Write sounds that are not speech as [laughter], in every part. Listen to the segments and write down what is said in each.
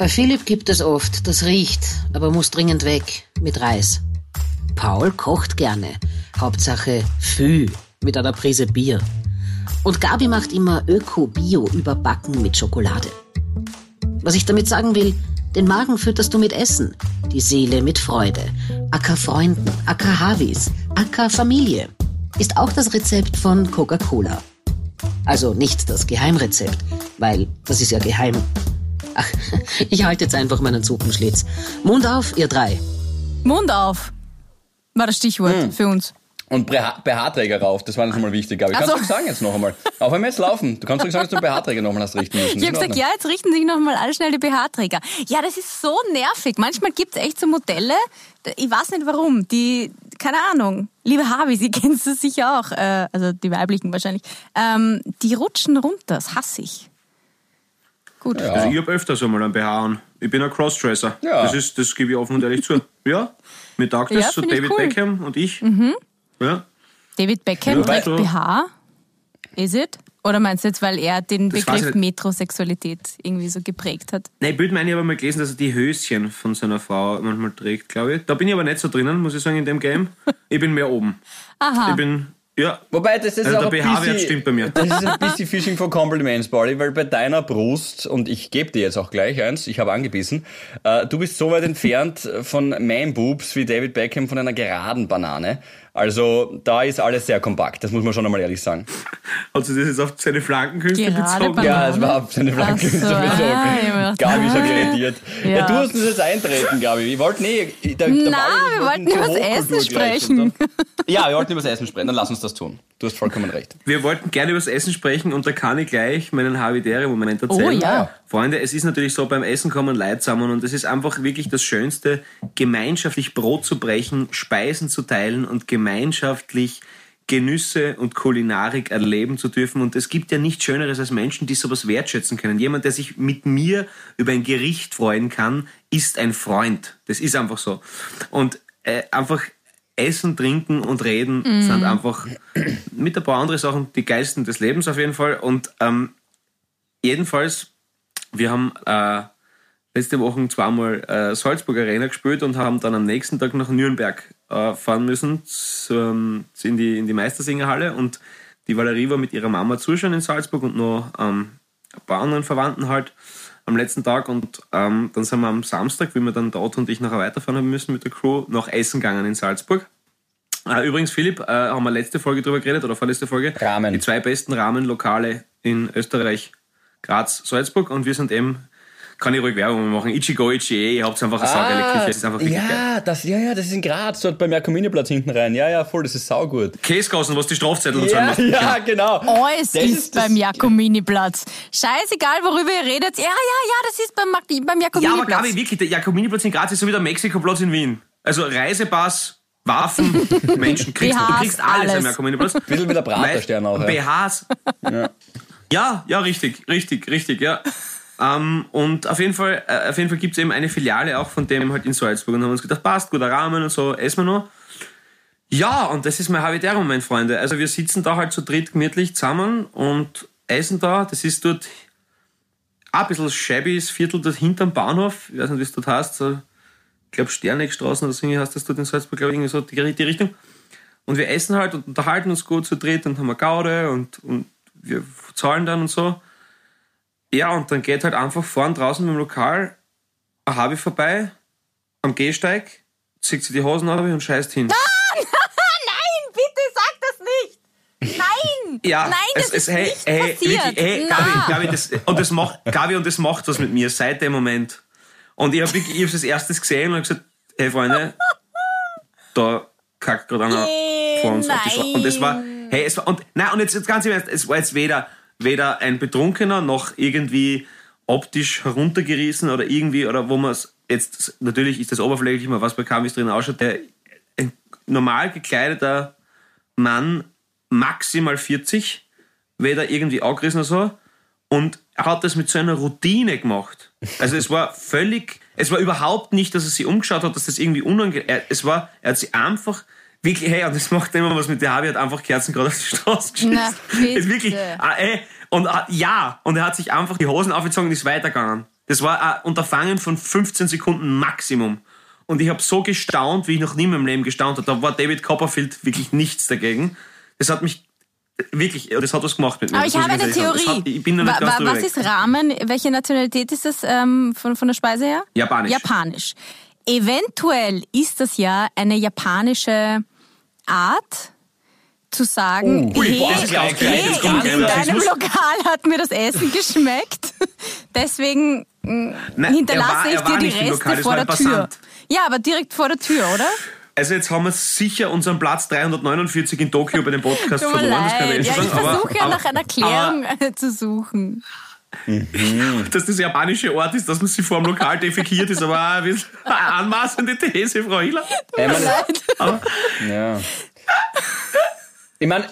Bei Philipp gibt es oft, das riecht, aber muss dringend weg, mit Reis. Paul kocht gerne, Hauptsache Fü mit einer Prise Bier. Und Gabi macht immer Öko-Bio überbacken mit Schokolade. Was ich damit sagen will, den Magen fütterst du mit Essen, die Seele mit Freude. Acker Freunden, Acker Havis, Acker Familie. Ist auch das Rezept von Coca-Cola. Also nicht das Geheimrezept, weil das ist ja geheim. Ach, [laughs] ich halte jetzt einfach meinen Suppenschlitz. Mund auf, ihr drei. Mund auf war das Stichwort hm. für uns. Und BH-Träger rauf, das war noch einmal wichtig, Gabi. Kannst so. du sagen jetzt noch einmal? Auch wenn wir jetzt laufen. Du kannst ruhig sagen, dass du BH-Träger noch einmal hast richten müssen. Ich habe gesagt, ja, jetzt richten sich noch einmal alle schnell die BH-Träger. Ja, das ist so nervig. Manchmal gibt es echt so Modelle, ich weiß nicht warum, die, keine Ahnung, liebe Harvey, Sie [laughs] kennst es sicher auch, äh, also die weiblichen wahrscheinlich, ähm, die rutschen runter, das hasse ich. Gut. Ja. Also ich habe öfters einmal einen BH an. Ich bin ein Crossdresser. Ja. Das, ist, das gebe ich offen und ehrlich zu. [laughs] Ja, mir taugt das, ja, so David cool. Beckham und ich. Mhm. Ja. David Beckham ja, trägt BH. Is it? Oder meinst du jetzt, weil er den das Begriff Metrosexualität irgendwie so geprägt hat? Nein, Bild meine ich aber mal gelesen, dass er die Höschen von seiner Frau manchmal trägt, glaube ich. Da bin ich aber nicht so drinnen, muss ich sagen, in dem Game. [laughs] Ich bin mehr oben. Aha. Ich bin ja. Wobei, das ist also auch der BH-Wert stimmt bei mir. Das ist ein [laughs] bisschen Fishing for Compliments, Barley, weil bei deiner Brust, und ich gebe dir jetzt auch gleich eins, ich habe angebissen, äh, du bist so weit entfernt von Man Boobs wie David Beckham von einer geraden Banane. Also da ist alles sehr kompakt, das muss man schon einmal ehrlich sagen. [laughs] Hat sich das jetzt auf seine Flankenkünste bezogen? Banane? Ja, es war auf seine Flankenkünste so, bezogen. Ah, Gabi ist schon irritiert. Ja. ja. du hast uns jetzt eintreten, Gabi. Wir wollten eh... Da, Nein, wir wollten über das Essen sprechen. [laughs] ja, wir wollten über das Essen sprechen, dann lass uns das tun. Du hast vollkommen recht. Wir wollten gerne über das Essen sprechen und da kann ich gleich meinen Havidere-Moment erzählen. Oh ja. Freunde, es ist natürlich so, beim Essen kommen Leute zusammen und es ist einfach wirklich das Schönste, gemeinschaftlich Brot zu brechen, Speisen zu teilen und gemeinschaftlich Genüsse und Kulinarik erleben zu dürfen. Und es gibt ja nichts Schöneres als Menschen, die sowas wertschätzen können. Jemand, der sich mit mir über ein Gericht freuen kann, ist ein Freund. Das ist einfach so. Und äh, einfach Essen, Trinken und Reden mm. sind einfach mit ein paar anderen Sachen die geilsten des Lebens auf jeden Fall. Und ähm, jedenfalls wir haben äh, letzte Woche zweimal äh, Salzburg Arena gespielt und haben dann am nächsten Tag nach Nürnberg äh, fahren müssen in, die, in die Meistersingerhalle und die Valerie war mit ihrer Mama zuschauen in Salzburg und noch ähm, ein paar anderen Verwandten halt am letzten Tag und ähm, dann sind wir am Samstag, wie wir dann dort und ich nachher weiterfahren haben müssen mit der Crew, nach Essen gegangen in Salzburg. Äh, übrigens, Philipp, äh, haben wir letzte Folge drüber geredet oder vorletzte Folge? Rahmen. Die zwei besten Rahmenlokale in Österreich Graz, Salzburg und wir sind eben kann ich ruhig Werbung machen. Ichigo, Ichie, ihr habt einfach eine ah, saugeile Küche. Das ist einfach ja, geil. Das, ja, ja, das ist in Graz, dort beim Jakominiplatz hinten rein. Ja, ja, voll, das ist saugut. Käsegassen, was die Strafzettel und so macht. Ja, genau. Alles das ist, beim Jakominiplatz. Scheißegal, worüber ihr redet. Ja, ja, ja, das ist beim, beim Jakominiplatz. Ja, aber glaube ich wirklich, der Jakominiplatz in Graz ist so wie der Mexikoplatz in Wien. Also Reisepass, Waffen, [laughs] Menschen, kriegst, du kriegst alles, alles. am Jakominiplatz. Ein [laughs] bisschen wie der Praterstern auch. Ja. BHs. Ja. Ja, ja, richtig, richtig, richtig, ja. Ähm, und auf jeden Fall, äh, Fall gibt es eben eine Filiale auch von dem halt in Salzburg und haben uns gedacht, passt, guter Rahmen und so, essen wir noch. Ja, und das ist mein Habitärum, mein Freunde. Also wir sitzen da halt zu dritt gemütlich zusammen und essen da. Das ist dort ein bisschen shabby, das Viertel dort hinterm Bahnhof. Ich weiß nicht, wie es dort heißt. So, ich glaube, Sternegstraßen oder so heißt das dort in Salzburg, glaube ich, irgendwie so die, die Richtung. Und wir essen halt und unterhalten uns gut zu dritt und haben eine Gaude und, und wir zahlen dann und so. Ja, und dann geht halt einfach vorn draußen im Lokal ein Habi vorbei, am Gehsteig, zieht sie die Hosen ab und scheißt hin. Nein, [laughs] nein, bitte sag das nicht. Nein, [laughs] ja, nein, das es, ist hey, nicht hey, passiert. Wirklich, hey, Gabi, Gabi, das, und das macht, Gabi, und das macht was mit mir seit dem Moment. Und ich habe wirklich, ich hab's als erstes gesehen und gesagt, hey Freunde, [laughs] da kackt gerade einer vor uns nein. auf die Straße. Und das war, hey, es war, und, nein, und jetzt, jetzt ganz im Ernst, es war jetzt weder, weder ein Betrunkener noch irgendwie optisch heruntergerissen oder irgendwie, oder wo man es jetzt, natürlich ist das oberflächlich mal was bei Kamis drin ausschaut, der ein normal gekleideter Mann, maximal 40, weder irgendwie angerissen oder so, und hat das mit so einer Routine gemacht. Also es war völlig, es war überhaupt nicht, dass er sich umgeschaut hat, dass das irgendwie unangenehm, es war, er hat sich einfach Wirklich, hey, und das macht immer was mit der Harvey hat einfach Kerzen gerade auf die Straße. Na, ist wirklich, ah, ey, und ah, ja, und er hat sich einfach die Hosen aufgezogen und ist weitergegangen. Das war ein Unterfangen von 15 Sekunden Maximum. Und ich habe so gestaunt, wie ich noch nie in meinem Leben gestaunt habe. Da war David Copperfield wirklich nichts dagegen. Das hat mich wirklich, das hat was gemacht mit mir. Aber ich Das habe eine Theorie. Hat, ich bin da nicht Wa- wa- was ist Ramen? Welche Nationalität ist das ähm, von, von der Speise her? Japanisch. Japanisch. Eventuell ist das ja eine japanische Art zu sagen, Ui, hey, gleich- hey das in, deinem. Lokal hat mir das Essen geschmeckt. [laughs] Deswegen mh, Nein, hinterlasse er war- ich dir die Reste Lokal, vor der Tür. Ja, aber direkt vor der Tür, oder? Also jetzt haben wir sicher unseren Platz 349 in Tokio bei dem Podcast verloren. Das kann ich Ja, schon ich sagen. Aber- versuche ja nach einer Erklärung äh, zu suchen. Dass das japanische Ort ist, dass man sich vor dem Lokal defekiert, ist aber [laughs] eine anmaßende These, Frau Hiller. Ich meine, Aber ja. Ich meine,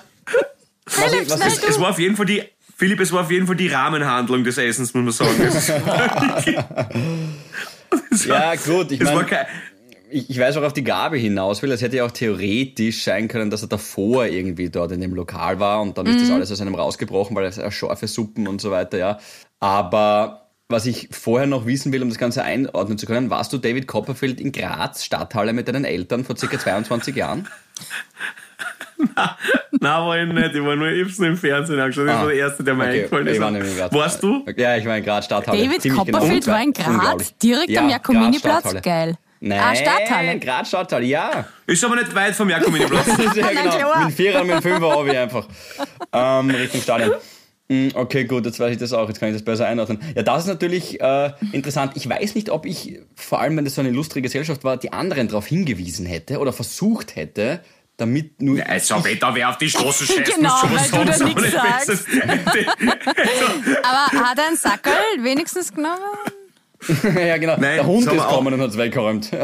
was ich, was es war auf jeden Fall die, Philipp, es war auf jeden Fall die Rahmenhandlung des Essens, muss man sagen. [laughs] Ja gut, ich meine, ich, ich weiß auch auf die Gabe hinaus will. Es hätte ja auch theoretisch sein können, dass er davor irgendwie dort in dem Lokal war und dann ist das alles aus einem rausgebrochen, weil es scharfe Suppen und so weiter, ja. Aber was ich vorher noch wissen will, um das Ganze einordnen zu können, warst du David Copperfield in Graz, Stadthalle mit deinen Eltern vor circa 22 Jahren? Nein, war ich nicht. Ich war nur, nur im Fernsehen angeschaut. Das Ah, war der erste, der mir okay. eingefallen Ich ist. war nämlich in Graz. Warst du? Ja, ich war in Graz, Stadthalle. David Ziemlich genau. Copperfield war in. Graz, direkt Ja, am Jakominiplatz. Geil. Nein, Ah, Stadthalle. Graz, Stadthalle, ja. Ist aber nicht weit vom ist ja Na genau. Mit dem Vierer und mit dem Fünfer habe ich einfach. Ähm, Richtung Stadion. Mm, Okay, gut, jetzt weiß ich das auch, jetzt kann ich das besser einordnen. Ja, das ist natürlich äh, interessant. Ich weiß nicht, ob ich, vor allem wenn das so eine illustre Gesellschaft war, die anderen darauf hingewiesen hätte oder versucht hätte, damit nur. Also, wenn da wer auf die Straße [laughs] scheißt, Genau, muss weil du da nichts sagst. besser. [laughs] [laughs] Aber hat er einen Sackerl wenigstens genommen? [laughs] ja, genau. Nein, der Hund das haben ist wir auch. gekommen und hat es weggeräumt. [laughs]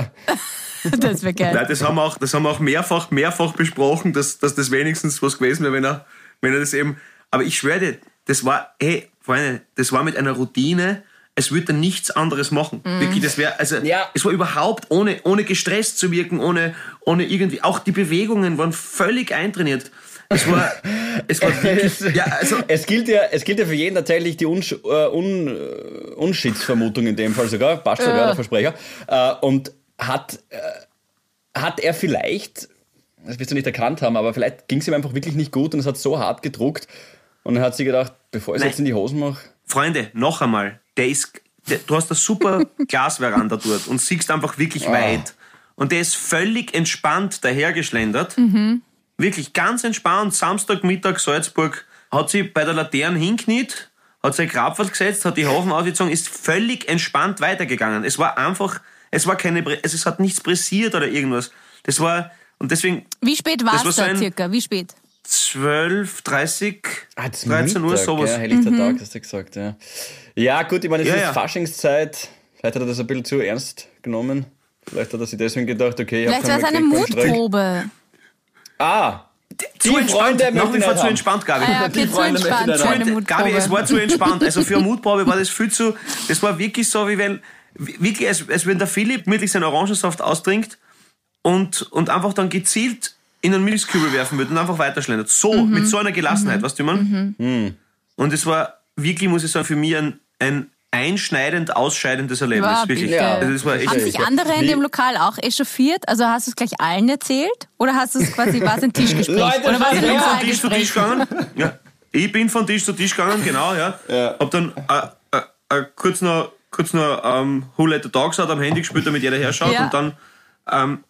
Das wäre geil. Nein, das haben wir auch, das haben wir auch mehrfach, mehrfach besprochen, dass, dass das wenigstens was gewesen wäre, wenn er, wenn er das eben. Aber ich schwöre dir, das war, hey, Freunde, das war mit einer Routine, es würde er nichts anderes machen. Wirklich, das wäre, also, Ja. es war überhaupt ohne, ohne gestresst zu wirken, ohne, ohne irgendwie, auch die Bewegungen waren völlig eintrainiert. Es war, [laughs] es war wirklich, ja, also, es, gilt ja, es gilt ja für jeden tatsächlich die Unsch äh, Un äh, Unschiedsvermutung in dem Fall sogar, passt sogar der Versprecher. Äh, und hat, äh, hat er vielleicht, das wirst du nicht erkannt haben, aber vielleicht ging es ihm einfach wirklich nicht gut und es hat so hart gedruckt und er hat sich gedacht, bevor ich es jetzt in die Hosen mache, Freunde, noch einmal, der ist, der, du hast eine super [laughs] Glasveranda dort und siehst einfach wirklich weit. Und der ist völlig entspannt dahergeschlendert. Wirklich ganz entspannt. Samstagmittag Salzburg hat sie bei der Laterne hinkniet, hat sein Grabwort gesetzt, hat die Hafen ausgezogen, ist völlig entspannt weitergegangen. Es war einfach, es war keine, Pre- es hat nichts pressiert oder irgendwas. Das war, und deswegen Wie spät war Das es da so circa? Wie spät? 12, 30, Ah, das ist 13 Uhr, Mittag, sowas. Ja, helllichter Tag, hast du gesagt, ja. Ja, gut, ich meine, es Ja, ist ja. Faschingszeit. Vielleicht hat er das ein bisschen zu ernst genommen. Vielleicht hat er sich deswegen gedacht, okay, ich Vielleicht war es eine. Mutprobe. Ah, zu Die entspannt, Freunde nach wie vor zu entspannt, Gabi. Ah ja, okay, Die zu Freunde entspannt haben. Mutprobe. Gabi, es war zu entspannt. Also für eine Mutprobe war das viel zu. Das war wirklich so, wie wenn. Wirklich, als, als wenn der Philipp mittels seinen Orangensaft austrinkt und, und einfach dann gezielt in einen Milchkübel werfen würde und einfach weiterschlendert. So, Mhm. mit so einer Gelassenheit, weißt du, wie ich meine? Und es war wirklich, muss ich sagen, für mich ein, ein einschneidend ausscheidendes Erlebnis. War wirklich. Also das war echt. Haben sich ja. andere in dem Lokal auch echauffiert? Also hast du es gleich allen erzählt? Oder hast du es quasi, war es ein Tischgespräch? [laughs] Leute, Oder war es ein Ich bin von Tisch zu? Tisch gegangen. Ja. Ich bin von Tisch zu Tisch gegangen, genau, ja. Ja. Hab dann äh, äh, äh, kurz noch, kurz noch ähm, Who Let the Dogs Out am Handy gespielt, damit jeder herschaut. Ja. Und dann, ähm,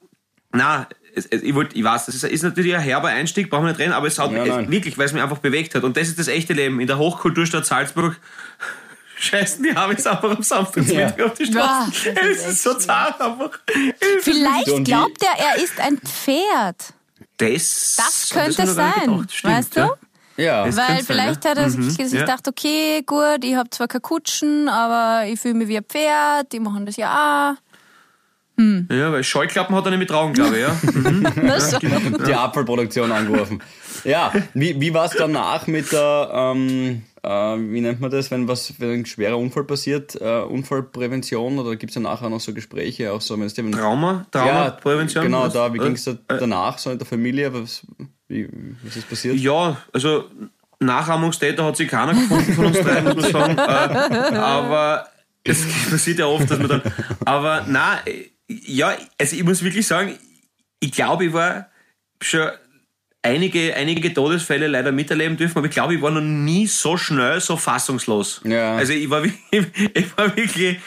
na, es, es, ich, wollt, ich weiß, das ist, ist natürlich ein herber Einstieg, brauchen wir nicht reden, aber es hat Ja, es, wirklich, weil es mich einfach bewegt hat. Und das ist das echte Leben. In der Hochkulturstadt Salzburg scheißen die Habis einfach am Samstag Ja. Auf die Boah, Straße. [laughs] das ist es ist so zart einfach. Vielleicht glaubt er, er ist ein Pferd. Das, Das könnte nicht sein. Stimmt, weißt du? ja. Ja. Das Weil könnte sein, vielleicht ja. hat er Mhm, sich ja. gedacht, okay, gut, ich habe zwar keine Kutschen, aber ich fühle mich wie ein Pferd, die machen das ja Ja, weil Scheuklappen hat er nicht mit Augen, glaube ich, ja. [laughs] auch. Das die Apfelproduktion angerufen. Ja, wie, wie war es danach mit der, ähm, äh, wie nennt man das, wenn was, wenn ein schwerer Unfall passiert, äh, Unfallprävention oder gibt es ja nachher noch so Gespräche, auch so, wenn es dir Trauma, Traumaprävention. genau, was? da, wie ging es da Äh, danach, so in der Familie, was, wie, was ist passiert? Ja, also Nachahmungstäter hat sich keiner gefunden von uns drei, muss man sagen. [laughs] äh, aber Das passiert ja oft, dass man dann. Aber na, ja, also ich muss wirklich sagen, ich glaube, ich war schon einige, einige Todesfälle leider miterleben dürfen, aber ich glaube, ich war noch nie so schnell, so fassungslos. Ja. Also ich war, wirklich- [laughs] ich war wirklich.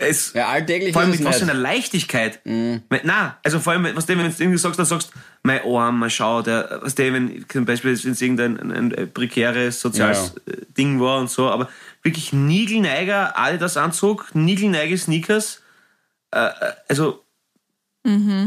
Es, Ja, alltäglich vor allem ist mit was für einer Leichtigkeit. Weil- Na, also vor allem, was du, wenn du irgendwie sagst, dann sagst mein Arm, mal schau, der, was der, wenn zum Beispiel, wenn es irgendein ein, ein, prekäres soziales Ja, äh, Ding war und so, aber wirklich Nigelneiger, Adidas Anzug, Nigelneige Sneakers, äh, äh, also,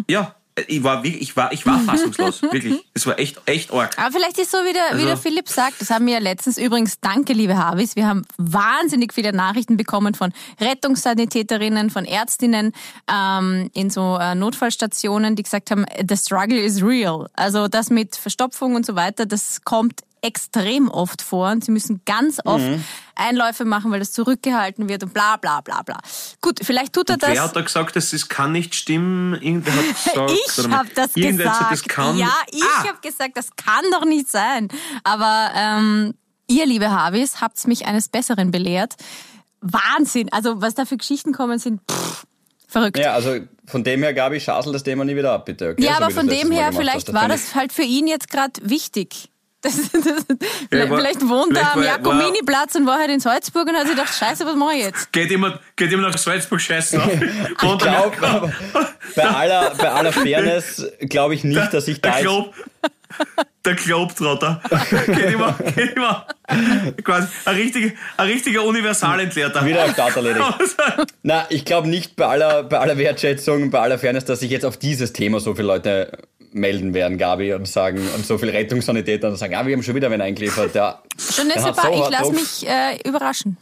ja, ich war, ich war, ich war fassungslos, [laughs] wirklich. Es war echt, echt arg. Aber vielleicht ist so, wie der, wie der Also- Philipp sagt, das haben wir ja letztens übrigens, danke liebe Harvis, wir haben wahnsinnig viele Nachrichten bekommen von Rettungssanitäterinnen, von Ärztinnen ähm, in so äh, Notfallstationen, die gesagt haben, the struggle is real. Also das mit Verstopfung und so weiter, das kommt extrem oft vor und sie müssen ganz oft Mhm. Einläufe machen, weil das zurückgehalten wird und bla bla bla bla. Gut, vielleicht tut er das. Wer hat da gesagt, dass es kann nicht stimmen? Irgendwer hat [laughs] gesagt, Ich habe das gesagt. hat gesagt, das kann. Ja, ich ah, habe gesagt, das kann doch nicht sein. Aber ähm, ihr, liebe Harvis, habt mich eines Besseren belehrt. Wahnsinn. Also was da für Geschichten kommen, sind pff, verrückt. Ja, Ja, also von dem her, Gabi, schasel das Thema nie wieder ab, bitte. Okay? So aber von das dem her, vielleicht hast. war das halt für ihn jetzt gerade wichtig. Das, das, vielleicht, war- vielleicht wohnt er am Jakobini-Platz und war halt in Salzburg und hat sich gedacht, scheiße, was mache ich jetzt? geht immer, geht immer nach Salzburg scheißen. [laughs] Ich glaube, bei aller, bei aller Fairness glaube ich nicht, dass ich da Der Glob, der Globetrotter. geht immer, [laughs] geht immer. Quasi ein richtiger, ein richtiger Universalentleerter. wieder auf Data erledigt. [laughs] Na, ich glaube nicht bei aller, bei aller Wertschätzung, bei aller Fairness, dass sich jetzt auf dieses Thema so viele Leute melden werden, Gabi, und sagen, und so viele Rettungssanitäter und sagen, ah, wir haben schon wieder wen eingeliefert. Ja, Schon ist Er hat aber, so ich lasse mich äh, überraschen.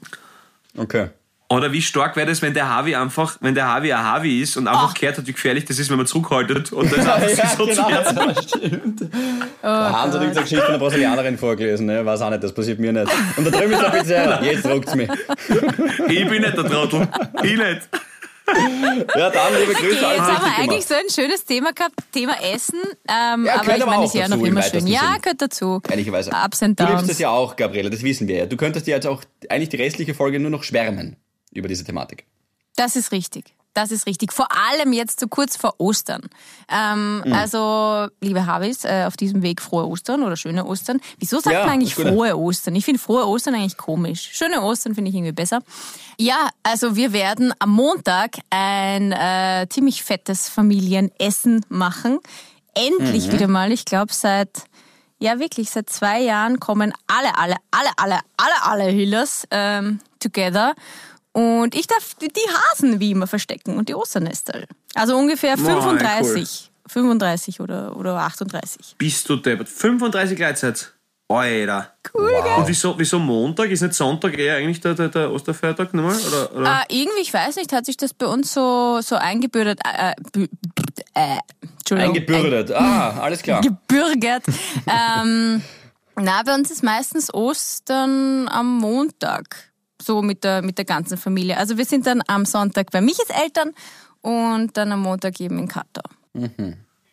okay. Oder wie stark wäre das, wenn der Harvey einfach, wenn der Harvey ein Harvey ist und einfach gehört hat, wie gefährlich das ist, wenn man zurückhaltet und das [laughs] einfach sich so genau, [laughs] ja, stimmt. der Hans hat irgendeine Geschichte von einer Brasilianerin vorgelesen, ne? weiß auch nicht, das passiert mir nicht. Und da drüben ist der Pizzeria, jetzt druckt's mich. [laughs] Ich bin nicht der Trottel. Ich nicht. Ja, dann, liebe Grüße, Okay, jetzt haben wir eigentlich so ein schönes Thema gehabt, Thema Essen. Ähm, Ja, aber ich meine, es ist ja noch im immer schön. Ja, gehört dazu. Ehrlicherweise. Ups and Du liebst Downs. es ja auch, Gabriele, das wissen wir ja. Du könntest dir jetzt auch eigentlich die restliche Folge nur noch schwärmen über diese Thematik. Das ist richtig. Das ist richtig. Vor allem jetzt so kurz vor Ostern. Ähm, Mhm. Also, liebe Harvis, äh, auf diesem Weg frohe Ostern oder schöne Ostern. Wieso sagt Ja, man eigentlich frohe Ostern? Ich finde frohe Ostern eigentlich komisch. Schöne Ostern finde ich irgendwie besser. Ja, also wir werden am Montag ein äh, ziemlich fettes Familienessen machen. Endlich Mhm. wieder mal. Ich glaube, seit ja, wirklich, seit zwei Jahren kommen alle, alle, alle, alle, alle, alle Hillers ähm, together. Und ich darf die Hasen wie immer verstecken und die Osternester. Also ungefähr Boah, 35. 35 oder, oder 38. Bist du deppert. 35 Gleitzeit. Alter. Cool, gell? Und wieso, wieso Montag? Ist nicht Sonntag eher eigentlich der, der, der Osterfeiertag nochmal? Oder, oder? Äh, irgendwie, ich weiß nicht, hat sich das bei uns so, so eingebürdet. Äh, äh, Entschuldigung. Eingebürdet. Ah, alles klar. Gebürgert. ähm, na, bei uns ist meistens Ostern am Montag. So mit der, mit der ganzen Familie. Also wir sind dann am Sonntag bei Michis Eltern und dann am Montag eben in Katar.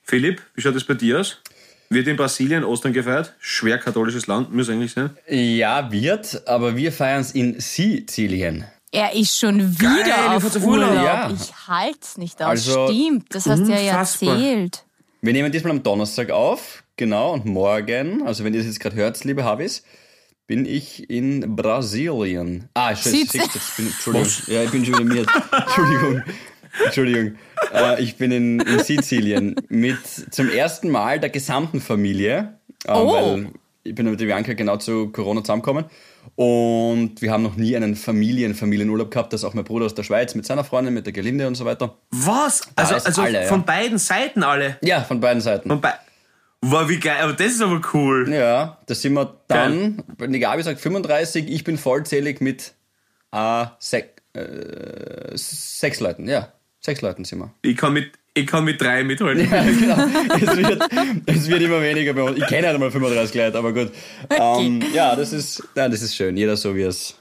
Philipp, wie schaut das bei dir aus? Wird in Brasilien Ostern gefeiert? Schwer katholisches Land, muss eigentlich sein. Ja, wird, aber wir feiern es in Sizilien. Er ist schon wieder Geil, auf Urlaub. Ja. Ich halt's nicht aus. Also, Stimmt, das hast du ja erzählt. Wir nehmen diesmal am Donnerstag auf, genau, und morgen, also wenn ihr das jetzt gerade hört, liebe Habis, bin ich in Brasilien. Ah, ich, Sieht's- ich, bin, Entschuldigung, ja, ich bin schon wieder mir. [laughs] Entschuldigung, Entschuldigung. Äh, ich bin in, in Sizilien mit zum ersten Mal der gesamten Familie, äh, Oh. weil ich bin mit der Bianca genau zu Corona zusammengekommen. Und wir haben noch nie einen Familien Familienurlaub gehabt, das auch mein Bruder aus der Schweiz mit seiner Freundin, mit der Gelinde und so weiter. Was? Also, ist also alle, ja. von beiden Seiten alle. Ja, von beiden Seiten. Von bei Wow, wie geil. Aber das ist aber cool. Ja, da sind wir dann, wenn die Gabi sagt 35, ich bin vollzählig mit äh, sech, äh, sechs Leuten. Ja, sechs Leuten sind wir. Ich kann mit, ich kann mit drei mithalten. Ja, [laughs] genau. es, wird, es wird immer weniger bei uns. Ich kenne halt mal 35 Leute, aber gut. Ähm, ja, das ist, ja, das ist schön. Jeder so, wie es,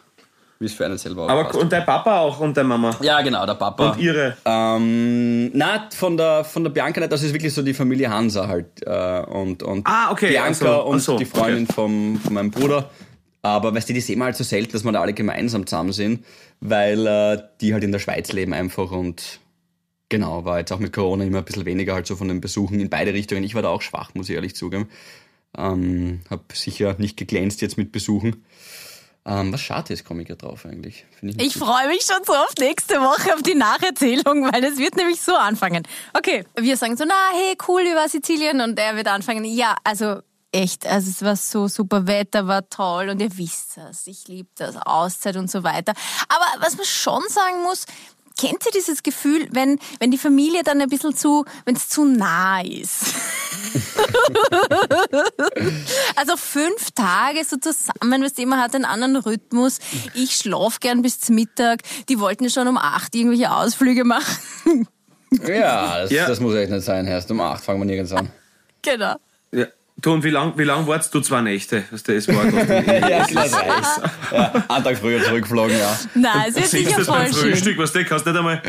wie es für einen selber Aber passt. und dein Papa auch und deine Mama. Ja, genau, der Papa. Und ihre. Ähm, na, von der, von der Bianca nicht, das ist wirklich so die Familie Hansa halt. Äh, und, und Ah, okay, Bianca ach so, ach und so, die Freundin vom, von meinem Bruder. Aber weißt du, die sehen wir halt so selten, dass wir da alle gemeinsam zusammen sind, weil äh, die halt in der Schweiz leben einfach und genau, war jetzt auch mit Corona immer ein bisschen weniger halt so von den Besuchen in beide Richtungen. Ich war da auch schwach, muss ich ehrlich zugeben. Ähm, hab sicher nicht geglänzt jetzt mit Besuchen. Ähm, was schade ist, komme ich ja drauf eigentlich. Find ich Ich freue mich schon so auf nächste Woche auf die Nacherzählung, weil es wird nämlich so anfangen. Okay, wir sagen so, na, hey, cool, war Sizilien? Und er wird anfangen, ja, also echt, also es war so super, Wetter war toll und ihr wisst das, ich liebe das, Auszeit und so weiter. Aber was man schon sagen muss, kennt ihr dieses Gefühl, wenn, wenn die Familie dann ein bisschen zu, wenn es zu nah ist? [laughs] Also fünf Tage so zusammen, weißt du, man hat einen anderen Rhythmus. Ich schlaf gern bis zum Mittag. Die wollten schon um acht irgendwelche Ausflüge machen. Ja das, Ja. das muss echt nicht sein, erst um acht fangen wir nirgends an. genau. Du, und wie lang, wie lang warst du zwei Nächte? Weißt du, es war Ja, reicht. Ja, einen Tag früher zurückgeflogen, ja. Nein, es wird Siehst sicher das beim voll schön. Frühstück, was du kannst nicht einmal.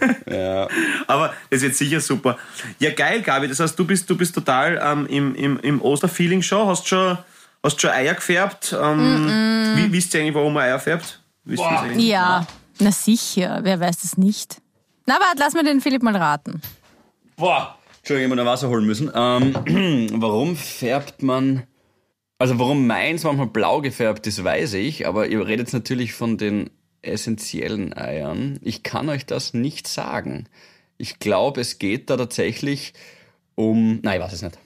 [laughs] ja. Aber das wird sicher super. Ja, geil, Gabi. Das heißt, du bist, du bist total ähm, im, im, im Osterfeeling schon. Hast schon, hast schon Eier gefärbt. Ähm, wie, wisst ihr eigentlich, warum man Eier färbt? Wisst ihr? Ja, na sicher. Wer weiß das nicht? Na, warte, lass mir den Philipp mal raten. Boah, Entschuldigung, ich muss noch Wasser holen müssen. Ähm, [clears throat] warum färbt man. Also, warum meins manchmal blau gefärbt ist, weiß ich, aber ihr redet natürlich von den essentiellen Eiern. Ich kann euch das nicht sagen. Ich glaube, es geht da tatsächlich um. Nein, ich weiß es nicht.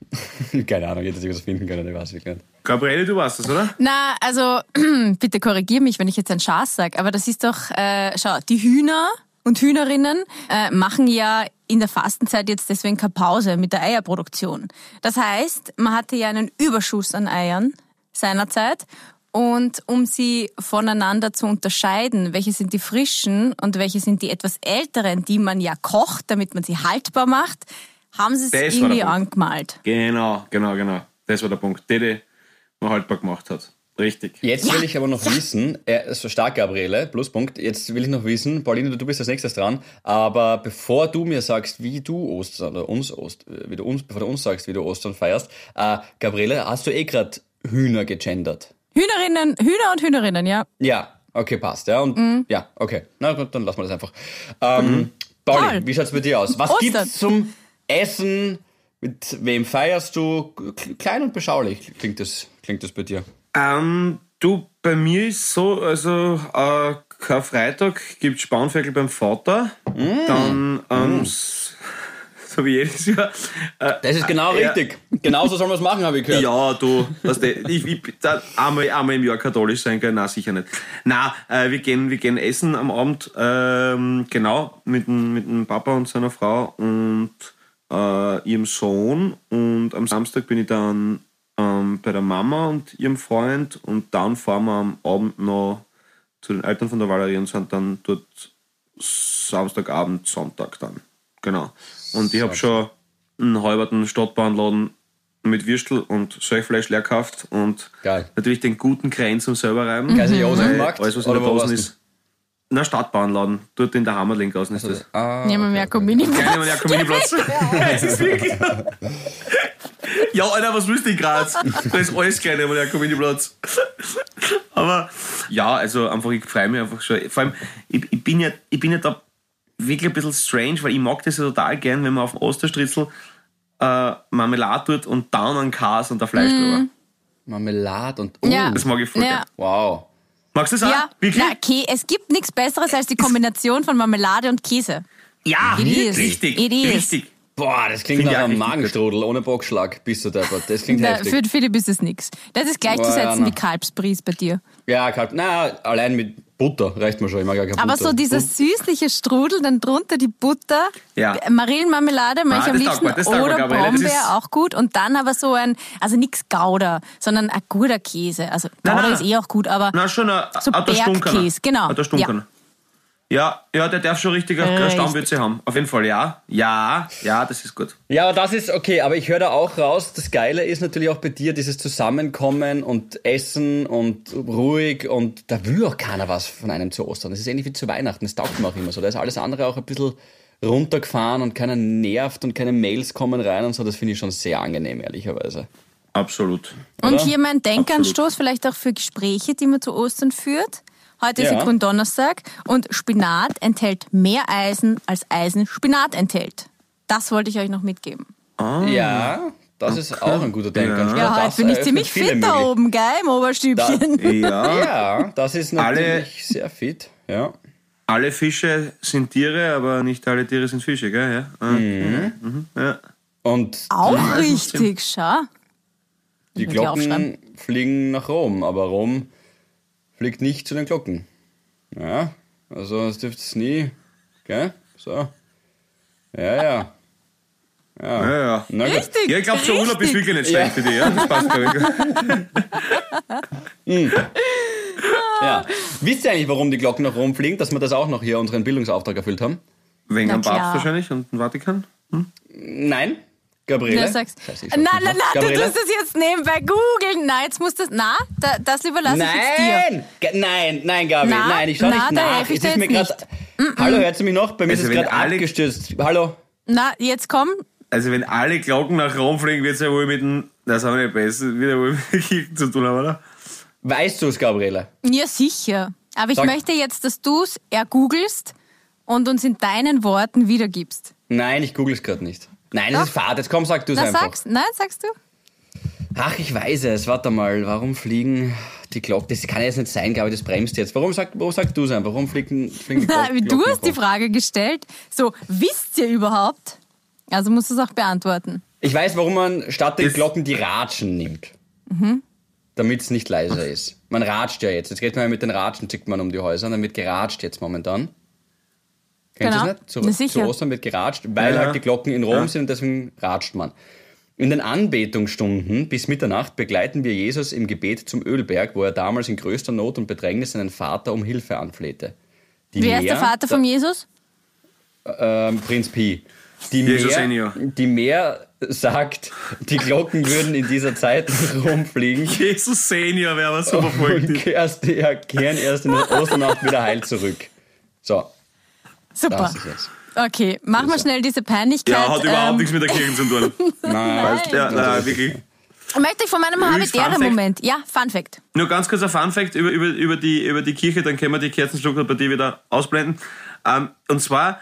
[laughs] Keine Ahnung, ich hätte was finden können, ich weiß es nicht. Gabriele, du weißt das, oder? Na, also, [clears throat] bitte korrigier mich, wenn ich jetzt ein Schaß sag, aber das ist doch, äh, schau, die Hühner und Hühnerinnen äh, machen ja in der Fastenzeit jetzt deswegen keine Pause mit der Eierproduktion. Das heißt, man hatte ja einen Überschuss an Eiern seinerzeit und um sie voneinander zu unterscheiden, welche sind die frischen und welche sind die etwas älteren, die man ja kocht, damit man sie haltbar macht, haben sie es irgendwie angemalt. Genau, genau, genau. Das war der Punkt, den man haltbar gemacht hat. Richtig. Jetzt will ich aber noch wissen, äh, so stark, Gabriele, Pluspunkt. Jetzt will ich noch wissen, Pauline, du bist als nächstes dran. Aber bevor du mir sagst, wie du Ostern oder uns Ost, äh, wie du uns, bevor du uns sagst, wie du Ostern feierst, äh, Gabriele, hast du eh gerade Hühner gegendert? Hühnerinnen, Hühner und Hühnerinnen, ja. Ja, okay, passt. Ja, und ja, okay. Na gut, dann lassen wir das einfach. Ähm, Pauli, Toll. wie schaut's bei dir aus? Was Ostern. gibt's zum Essen? Mit wem feierst du? Klein und beschaulich klingt das, klingt das bei dir. Ähm, du, bei mir ist so, also äh, Karfreitag gibt Spanferkel beim Vater. Dann, ähm, s- [laughs] so wie jedes Jahr. Äh, Das ist genau ja. richtig. Genauso sollen wir es machen, habe ich gehört. [laughs] Ja, du, weißt du, ich, ich da einmal, einmal im Jahr katholisch sein können, nein, sicher nicht. Nein, äh, wir, gehen, wir gehen essen am Abend, ähm, genau, mit dem, mit dem Papa und seiner Frau und äh, ihrem Sohn. Und am Samstag bin ich dann ähm, bei der Mama und ihrem Freund und dann fahren wir am Abend noch zu den Eltern von der Valerie und sind dann dort Samstagabend, Sonntag dann. Genau. Und ich habe schon einen halberten Stadtbahnladen mit Würstel und Söchfleisch leer gekauft und Geil. natürlich den guten Krähen zum selber reiben. Kaiser Josef Markt? Alles, was in der Dosen ist. Na, Stadtbahnladen. Dort in der Hammerlingaußen ist das. Ah, Nehmen wir mehr Mini-Platz. [laughs] Es ist wirklich so. Ja, Alter, was willst du in Graz? Da ist alles kleine Mini-Platz. Aber ja, also einfach, ich freue mich einfach schon. Vor allem, ich, ich, bin ja, ich bin ja da wirklich ein bisschen strange, weil ich mag das ja total gern, wenn man auf dem Osterstritzel äh, Marmelade tut und dann ein Käse und ein Fleisch drüber. Marmelade und. Oh, Ja. Das mag ich voll Ja. gern. Wow. Magst du das auch? Ja, Wirklich? na, Kä- es gibt nichts Besseres als die Kombination von Marmelade und Käse. Ja, It richtig. Richtig. Boah, das klingt Find nach auch einem Magenstrudel ohne Bockschlag. Bist du deppert. Das klingt Da, heftig. für Philipp ist es nichts. Das ist gleichzusetzen ja, wie na. Kalbsbries bei dir. Ja, kalt. Na, allein mit Butter reicht mir schon. Ich mag ja keine Aber Butter. so dieser süßliche Strudel, dann drunter die Butter, Ja. Marillenmarmelade mache Ah, ich am liebsten oder ist- Brombeer auch gut und dann aber so ein, also nix Gouda, sondern ein guter Käse. Also Nein, Gouda nein. ist eh auch gut, aber Na, schon ein, So. Bergkäse, genau. Ein. Ja. ja, der darf schon richtig Richtig. Stammwürze haben. Auf jeden Fall, ja. Ja, ja, das ist gut. Ja, aber das ist okay, aber ich höre da auch raus, das Geile ist natürlich auch bei dir dieses Zusammenkommen und Essen und ruhig und da will auch keiner was von einem zu Ostern. Das ist ähnlich wie zu Weihnachten, das taugt mir auch immer so. Da ist alles andere auch ein bisschen runtergefahren und keiner nervt und keine Mails kommen rein und so. Das finde ich schon sehr angenehm, ehrlicherweise. Absolut. Und Oder? hier mein Denkanstoß, vielleicht auch für Gespräche, die man zu Ostern führt. Heute ist Ja. ja Gründonnerstag und Spinat enthält mehr Eisen, als Eisen Spinat enthält. Das wollte ich euch noch mitgeben. Ja, das ist auch ein guter Denkanstoß. Ja, heute bin ich ziemlich fit da oben, gell, im Oberstübchen. Ja. [laughs] Ja, das ist Alle- natürlich sehr fit. Ja. Alle Fische sind Tiere, aber nicht alle Tiere sind Fische, gell? Ja. Ah, mhm. ja. Und Auch richtig, schau. die. Glocken fliegen nach Rom, aber Rom fliegt nicht zu den Glocken. Ja, also das dürfte es nie. Gell? So. Ja, ja. Ja, ja. Na gut. Richtig. Ja, ich glaube, so Urlaub ist wirklich nicht schlecht für dich. Ja? Das passt, ich. [laughs] Ja. Wisst ihr eigentlich, warum die Glocken nach Rom fliegen? Dass wir das auch noch hier unseren Bildungsauftrag erfüllt haben? Wegen Na am Papst wahrscheinlich und dem Vatikan. Nein. Gabriele? Na, sag's. Scheiße, Nein, schaff's nein, nicht. nein, du Gabriele? tust das jetzt nebenbei googeln. Nein, jetzt musst du das. Na, da, das überlasse ich jetzt dir. Nein! Nein, nein, Gabi, Na, nein, ich schau na, nicht da nach. ich Es ist mir jetzt grad, Hallo, hört ihr mich noch? Bei mir Also ist es gerade alle- abgestürzt. Hallo? Na, jetzt komm. Also, wenn alle Glocken nach Rom fliegen, wird es ja wohl mit dem. Das haben wir nicht besser. Wieder wohl mit der Kirche zu tun haben, oder? Weißt du es, Gabriele? Ja, sicher. Aber ich Sag- möchte jetzt, dass du es ergoogelst und uns in deinen Worten wiedergibst. Nein, ich google es gerade nicht. Nein, das Doch. ist Fahrt. Jetzt komm, sag du es einfach. sagst, nein, sagst du? Ach, ich weiß es. Warte mal. Warum fliegen die Glocken? Das kann jetzt nicht sein, Gabi, das bremst jetzt. Warum, sag, warum sagst du es einfach? Warum fliegen, fliegen die [laughs] Glocken? du hast die? Frage gestellt. So, wisst ihr überhaupt? Also musst du es auch beantworten. Ich weiß, warum man statt den Glocken die Ratschen nimmt. Mhm. Damit es nicht leiser ist. Man ratscht ja jetzt. Jetzt geht man ja mit den Ratschen, zickt man um die Häuser. Dann wird geratscht jetzt momentan. Kennt Genau. ihr das nicht? Zu, zu Ostern wird geratscht, weil Ja. halt die Glocken in Rom Ja. sind und deswegen ratscht man. In den Anbetungsstunden bis Mitternacht begleiten wir Jesus im Gebet zum Ölberg, wo er damals in größter Not und Bedrängnis seinen Vater um Hilfe anflehte. Die Wer ist der Meer- Vater von Jesus? ähm, Prinz Pi. Die Jesus Meer, Senior. die Meer sagt, die Glocken würden in dieser Zeit [laughs] rumfliegen Jesus Senior wäre aber super und folgt. [laughs] erst, ja, kehren erst in der Osternacht wieder heil zurück. So, Super. das ist jetzt. Okay, machen wir schnell diese Peinlichkeit. Ja, hat überhaupt ähm, nichts mit der Kirche zu tun. [laughs] Nein, ja, nein, wirklich. Ich möchte ich von meinem Fun Fact. Habitäre-Moment. Ja, Fun Fact. Nur ganz kurz ein Fun-Fact über, über, über, die, über die Kirche, dann können wir die Kerzenschlucker bei dir wieder ausblenden. Ähm, und zwar,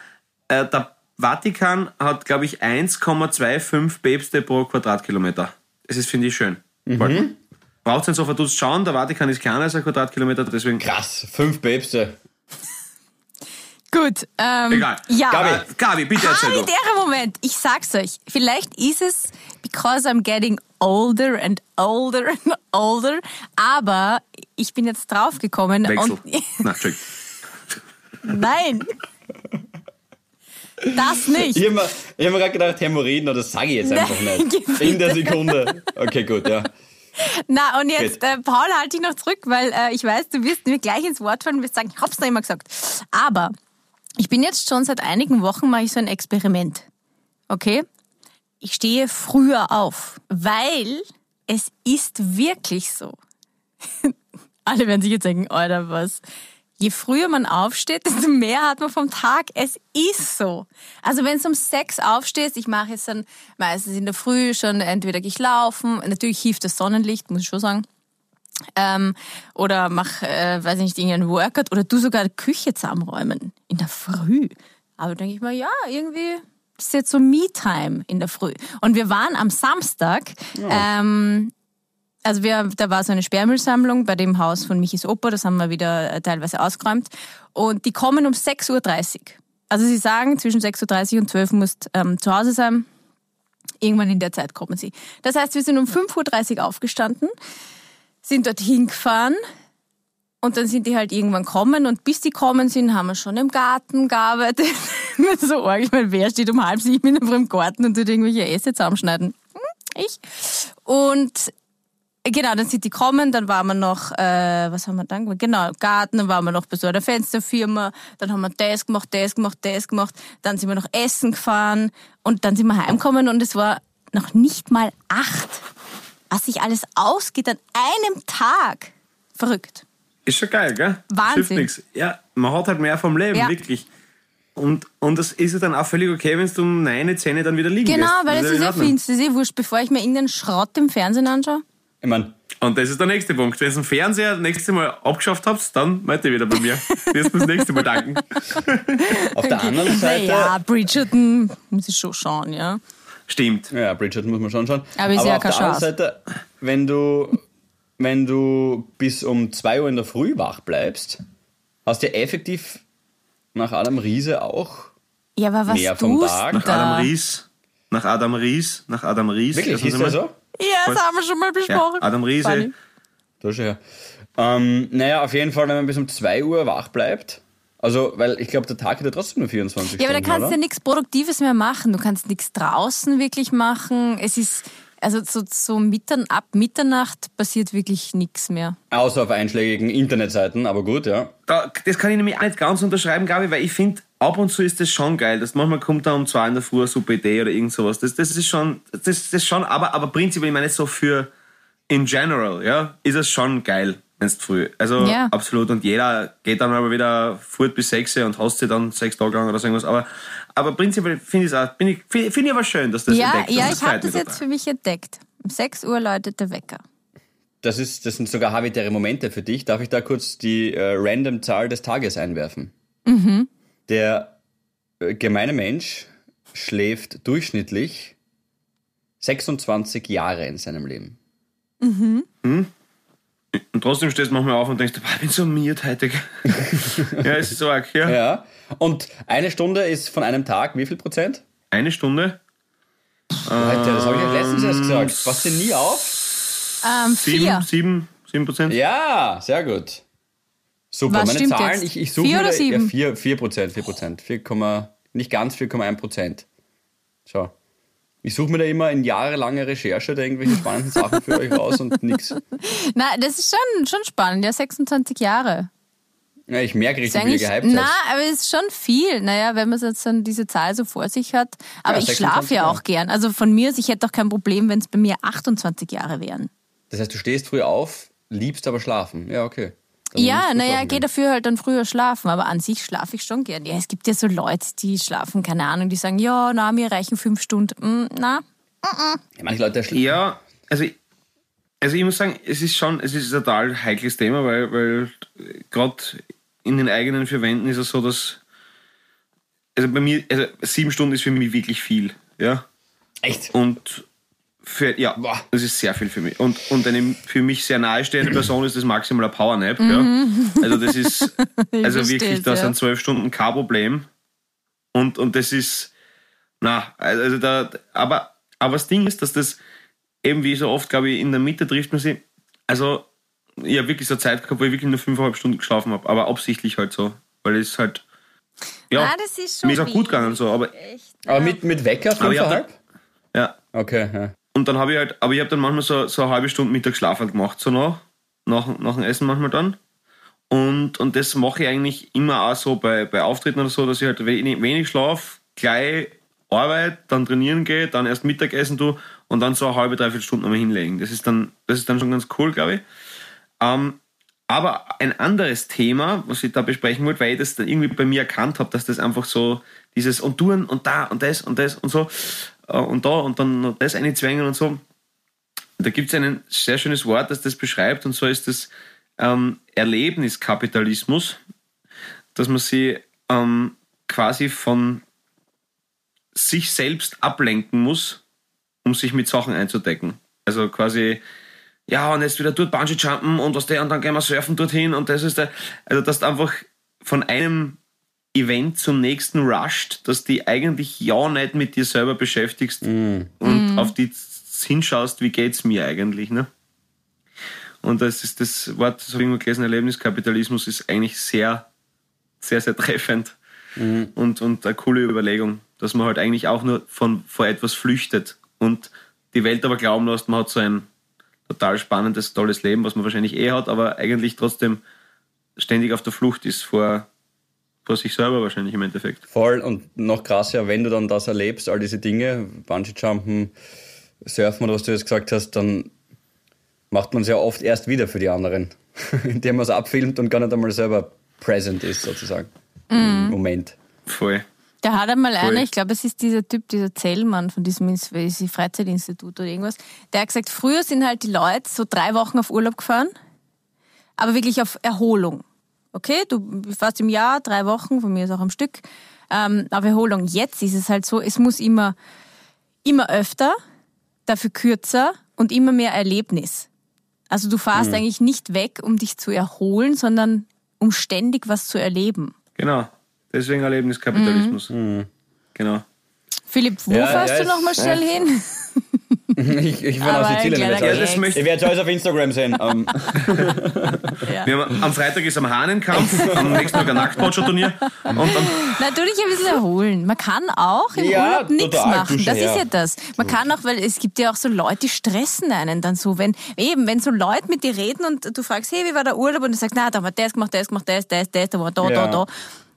äh, der Vatikan hat, glaube ich, 1,25 Päpste pro Quadratkilometer. Das ist, finde ich, schön. Mhm. Braucht es nicht so verdutzt schauen, der Vatikan ist kleiner als ein Quadratkilometer, deswegen. Krass, fünf Päpste. Gut. Ähm, Egal. Ja. Gabi. Äh, Gabi, bitte erzähl doch. Habitäre-Moment. Ich sag's euch. Vielleicht ist es because I'm getting older and older and older. Aber ich bin jetzt draufgekommen. Wechsel. Und Na. [laughs] Nein. Das nicht. Ich habe mir, ich hab mir gerade gedacht, Hämorrhoiden, aber das sage ich jetzt einfach Nein, nicht. bitte. In der Sekunde. Okay, gut, ja. Na, und jetzt, äh, Paul, halte ich noch zurück, weil äh, ich weiß, du wirst mir gleich ins Wort fallen und wirst sagen, ich hab's doch immer gesagt. Aber ich bin jetzt schon seit einigen Wochen, mache ich so ein Experiment. Okay? Ich stehe früher auf, weil es ist wirklich so. [laughs] Alle werden sich jetzt denken, Alter, was? Je früher man aufsteht, [laughs] desto mehr hat man vom Tag. Es ist so. Also wenn es um sechs aufstehst, ich mache es dann meistens in der Früh schon, entweder gehe ich laufen, natürlich hilft das Sonnenlicht, muss ich schon sagen. Ähm, oder mach, äh, weiß nicht, irgendeinen Workout oder du sogar die Küche zusammenräumen in der Früh. Aber denke ich mal, ja, irgendwie ist jetzt so Me-Time in der Früh. Und wir waren am Samstag, ähm, also wir, da war so eine Sperrmüllsammlung bei dem Haus von Michis Opa, das haben wir wieder äh, teilweise ausgeräumt. Und die kommen um 6.30 Uhr. Also sie sagen, zwischen 6.30 Uhr und 12 Uhr musst ähm, zu Hause sein. Irgendwann in der Zeit kommen sie. Das heißt, wir sind um 5.30 Uhr aufgestanden, sind dorthin gefahren und dann sind die halt irgendwann kommen und bis die kommen sind, haben wir schon im Garten gearbeitet. [laughs] So arg, ich meine, wer steht um halb sieben in im Garten und tut irgendwelche Äste zusammenschneiden? Hm, ich. Und Genau, dann sind die kommen, dann waren wir noch, äh, was haben wir dann gemacht? Genau, Garten, dann waren wir noch bei so einer Fensterfirma, dann haben wir das gemacht, das gemacht, das gemacht, dann sind wir noch essen gefahren und dann sind wir heimgekommen und es war noch nicht mal acht. Was sich alles ausgeht an einem Tag. Verrückt. Ist schon geil, gell? Wahnsinn. Ja, man hat halt mehr vom Leben, Ja. wirklich. Und, und das ist ja dann auch völlig okay, wenn du um 9, 10 dann wieder liegen Genau, weil das ist ja finster, das ist eh wurscht, bevor ich mir irgendeinen Schrott im Fernsehen anschaue. Ich mein, Und das ist der nächste Punkt. Wenn ihr den Fernseher das nächste Mal abgeschafft habt, dann meldet ihr wieder bei mir. [laughs] Wirst mir das nächste Mal danken. auf der anderen Seite. Naja, Bridgerton muss ich schon schauen, ja. Stimmt. Ja, Bridget muss man schon schauen. Aber ist ja auf der anderen Seite, wenn du, wenn du bis um 2 Uhr in der Früh wach bleibst, hast du ja effektiv nach Adam Riese auch. Ja, aber was Mehr vom Tag. du Nach da? Adam Ries. Nach Adam Ries. Nach Adam Ries. Wirklich, hieß der so? Ja, das haben wir schon mal Ja, besprochen. Adam Riese. Funny. Da schon her. Ähm, naja, auf jeden Fall, wenn man bis um 2 Uhr wach bleibt. Also, weil ich glaube, der Tag hat ja trotzdem nur 24 Ja, aber da Stunden. kannst du ja nichts Produktives mehr machen. Du kannst nichts draußen wirklich machen. Es ist, also so, so Mittern, ab Mitternacht passiert wirklich nichts mehr. Außer auf einschlägigen Internetseiten, aber gut, ja. Da, das kann ich nämlich auch nicht ganz unterschreiben, Gabi, weil ich finde, ab und zu ist das schon geil. Das manchmal kommt da um zwei in der Früh eine super Idee oder irgend sowas. Das, das ist schon, das, das schon, aber, aber prinzipiell, ich meine so für in general, ja, ist es schon geil, es früh. Also Ja. absolut. Und jeder geht dann aber wieder fort bis sechs und hast sie dann sechs Tage lang oder so irgendwas. Aber, aber prinzipiell finde ich es auch, finde ich, finde ich aber schön, dass das ja, entdeckt ja, ich habe das jetzt für mich entdeckt. Um 6 Uhr läutet der Wecker. Das, ist, das sind sogar habitäre Momente für dich. Darf ich da kurz die äh, random Zahl des Tages einwerfen? Der äh, gemeine Mensch schläft durchschnittlich 26 Jahre in seinem Leben. Und trotzdem stehst du manchmal auf und denkst, boah, ich bin so miert heute. [laughs] ja, es ist so arg, ja. Ja. Und eine Stunde ist von einem Tag wie viel Prozent? Eine Stunde. Alter, das habe ich euch letztens erst gesagt. Passt dir nie auf? Ähm, Sieben, vier. sieben, sieben Prozent. Ja, sehr gut. Super. Was Meine stimmt Zahlen, jetzt? ich, ich suche Vier oder sieben? Ja, vier, vier Prozent, vier Prozent. 4, nicht ganz 4,1 Prozent. Schau. Ich suche mir da immer in jahrelange Recherche da irgendwelche spannenden Sachen für euch raus und nix. [laughs] Na, das ist schon, schon spannend. Ja, 26 Jahre. Ja, ich merke richtig, wie ihr gehypt na, seid. aber es ist schon viel. Naja, wenn man jetzt dann diese Zahl so vor sich hat. Aber Ja, ich 26 schlafe ja auch gern. Also von mir aus, ich hätte auch kein Problem, wenn es bei mir 28 Jahre wären. Das heißt, du stehst früh auf, liebst aber schlafen. Ja, okay. Ja, naja, geh gehen. dafür halt dann früher schlafen. Aber an sich schlafe ich schon gern. Ja, es gibt ja so Leute, die schlafen, keine Ahnung, die sagen, ja, na, mir reichen fünf Stunden. Hm, na, Ja, manche Leute schlafen. Ja, also, also ich muss sagen, es ist schon, es ist ein total heikles Thema, weil, weil gerade in den eigenen vier Wänden ist es so, dass also bei mir, also sieben Stunden ist für mich wirklich viel, ja. Echt? Und für, ja, das ist sehr viel für mich. Und, und eine für mich sehr nahestehende [clears throat] Person ist das maximal ein Powernap, ja. Also das ist, [laughs] also wirklich, da ja. sind zwölf Stunden kein Problem. Und, und das ist, na, also da, aber, aber das Ding ist, dass das eben wie so oft, glaube ich, in der Mitte trifft man sich. Also, ich habe wirklich so Zeit gehabt, wo ich wirklich nur fünfeinhalb Stunden geschlafen habe, aber absichtlich halt so, weil es halt, ja, na, das ist schon mir ist auch gut gegangen so, aber, Echt. Aber mit, mit Wecker fünfeinhalb? ja, Okay, ja. Und dann habe ich halt, aber ich habe dann manchmal so, so eine halbe Stunde Mittagsschlaf halt gemacht, so noch, nach, nach dem Essen manchmal dann. Und, und das mache ich eigentlich immer auch so bei, bei Auftritten oder so, dass ich halt wenig, wenig schlaf, gleich Arbeit, dann trainieren gehe, dann erst Mittagessen tue und dann so eine halbe, dreiviertel Stunde nochmal hinlegen. Das ist dann, das ist dann schon ganz cool, glaube ich. Ähm, aber ein anderes Thema, was ich da besprechen wollte, weil ich das dann irgendwie bei mir erkannt habe, dass das einfach so dieses und tun und da und das und das und so und da und dann noch das einzwängen und so. Da gibt es ein sehr schönes Wort, das das beschreibt und so ist das ähm, Erlebniskapitalismus, dass man sie ähm, quasi von sich selbst ablenken muss, um sich mit Sachen einzudecken. Also quasi, ja, und jetzt wieder dort Bungee jumpen und was der und dann gehen wir surfen dorthin und das ist der, also dass du einfach von einem Event zum nächsten rusht, dass die eigentlich ja nicht mit dir selber beschäftigst und auf die hinschaust, wie geht's mir eigentlich, ne? Und das ist das Wort, das habe ich irgendwo gelesen, Erlebniskapitalismus ist eigentlich sehr, sehr, sehr [laughs] treffend und, und eine coole Überlegung, dass man halt eigentlich auch nur von vor etwas flüchtet und die Welt aber glauben lässt, man hat so ein total spannendes, tolles Leben, was man wahrscheinlich eh hat, aber eigentlich trotzdem ständig auf der Flucht ist vor, vor sich selber wahrscheinlich im Endeffekt. Voll und noch krasser, wenn du dann das erlebst, all diese Dinge, Bungee-Jumpen, Surfen oder was du jetzt gesagt hast, dann macht man es ja oft erst wieder für die anderen, [laughs] indem man es abfilmt und gar nicht einmal selber present ist, sozusagen. Im Moment. Voll. Da hat einmal Voll. einer, ich glaube, es ist dieser Typ, dieser Zellmann von diesem Freizeitinstitut oder irgendwas, der hat gesagt, früher sind halt die Leute so drei Wochen auf Urlaub gefahren, aber wirklich auf Erholung. Okay, du fährst im Jahr drei Wochen, von mir ist auch am Stück, ähm, auf Erholung. Jetzt ist es halt so, es muss immer, immer öfter, dafür kürzer und immer mehr Erlebnis. Also du fahrst eigentlich nicht weg, um dich zu erholen, sondern um ständig was zu erleben. Genau. Deswegen Erlebniskapitalismus. Mhm. Genau. Philipp, wo Ja, fährst ja, du nochmal schnell hin? [laughs] [laughs] Ich, ich Aber aus Sizilien. das möchte- Ich werde es alles auf Instagram sehen. [laughs] Ähm, Wir haben, am Freitag ist am Hahnenkampf, [laughs] am nächsten Tag ein Nacktpotscher-Turnier. Natürlich ein bisschen erholen. Man kann auch im Ja, Urlaub nichts machen. Dusche Das ist ja das. Man kann auch, weil es gibt ja auch so Leute, die stressen einen dann so. Wenn, eben, wenn so Leute mit dir reden und du fragst, hey, wie war der Urlaub? Und du sagst, na, da haben wir das gemacht, das gemacht, das, das, das, da war da, Ja. da, da.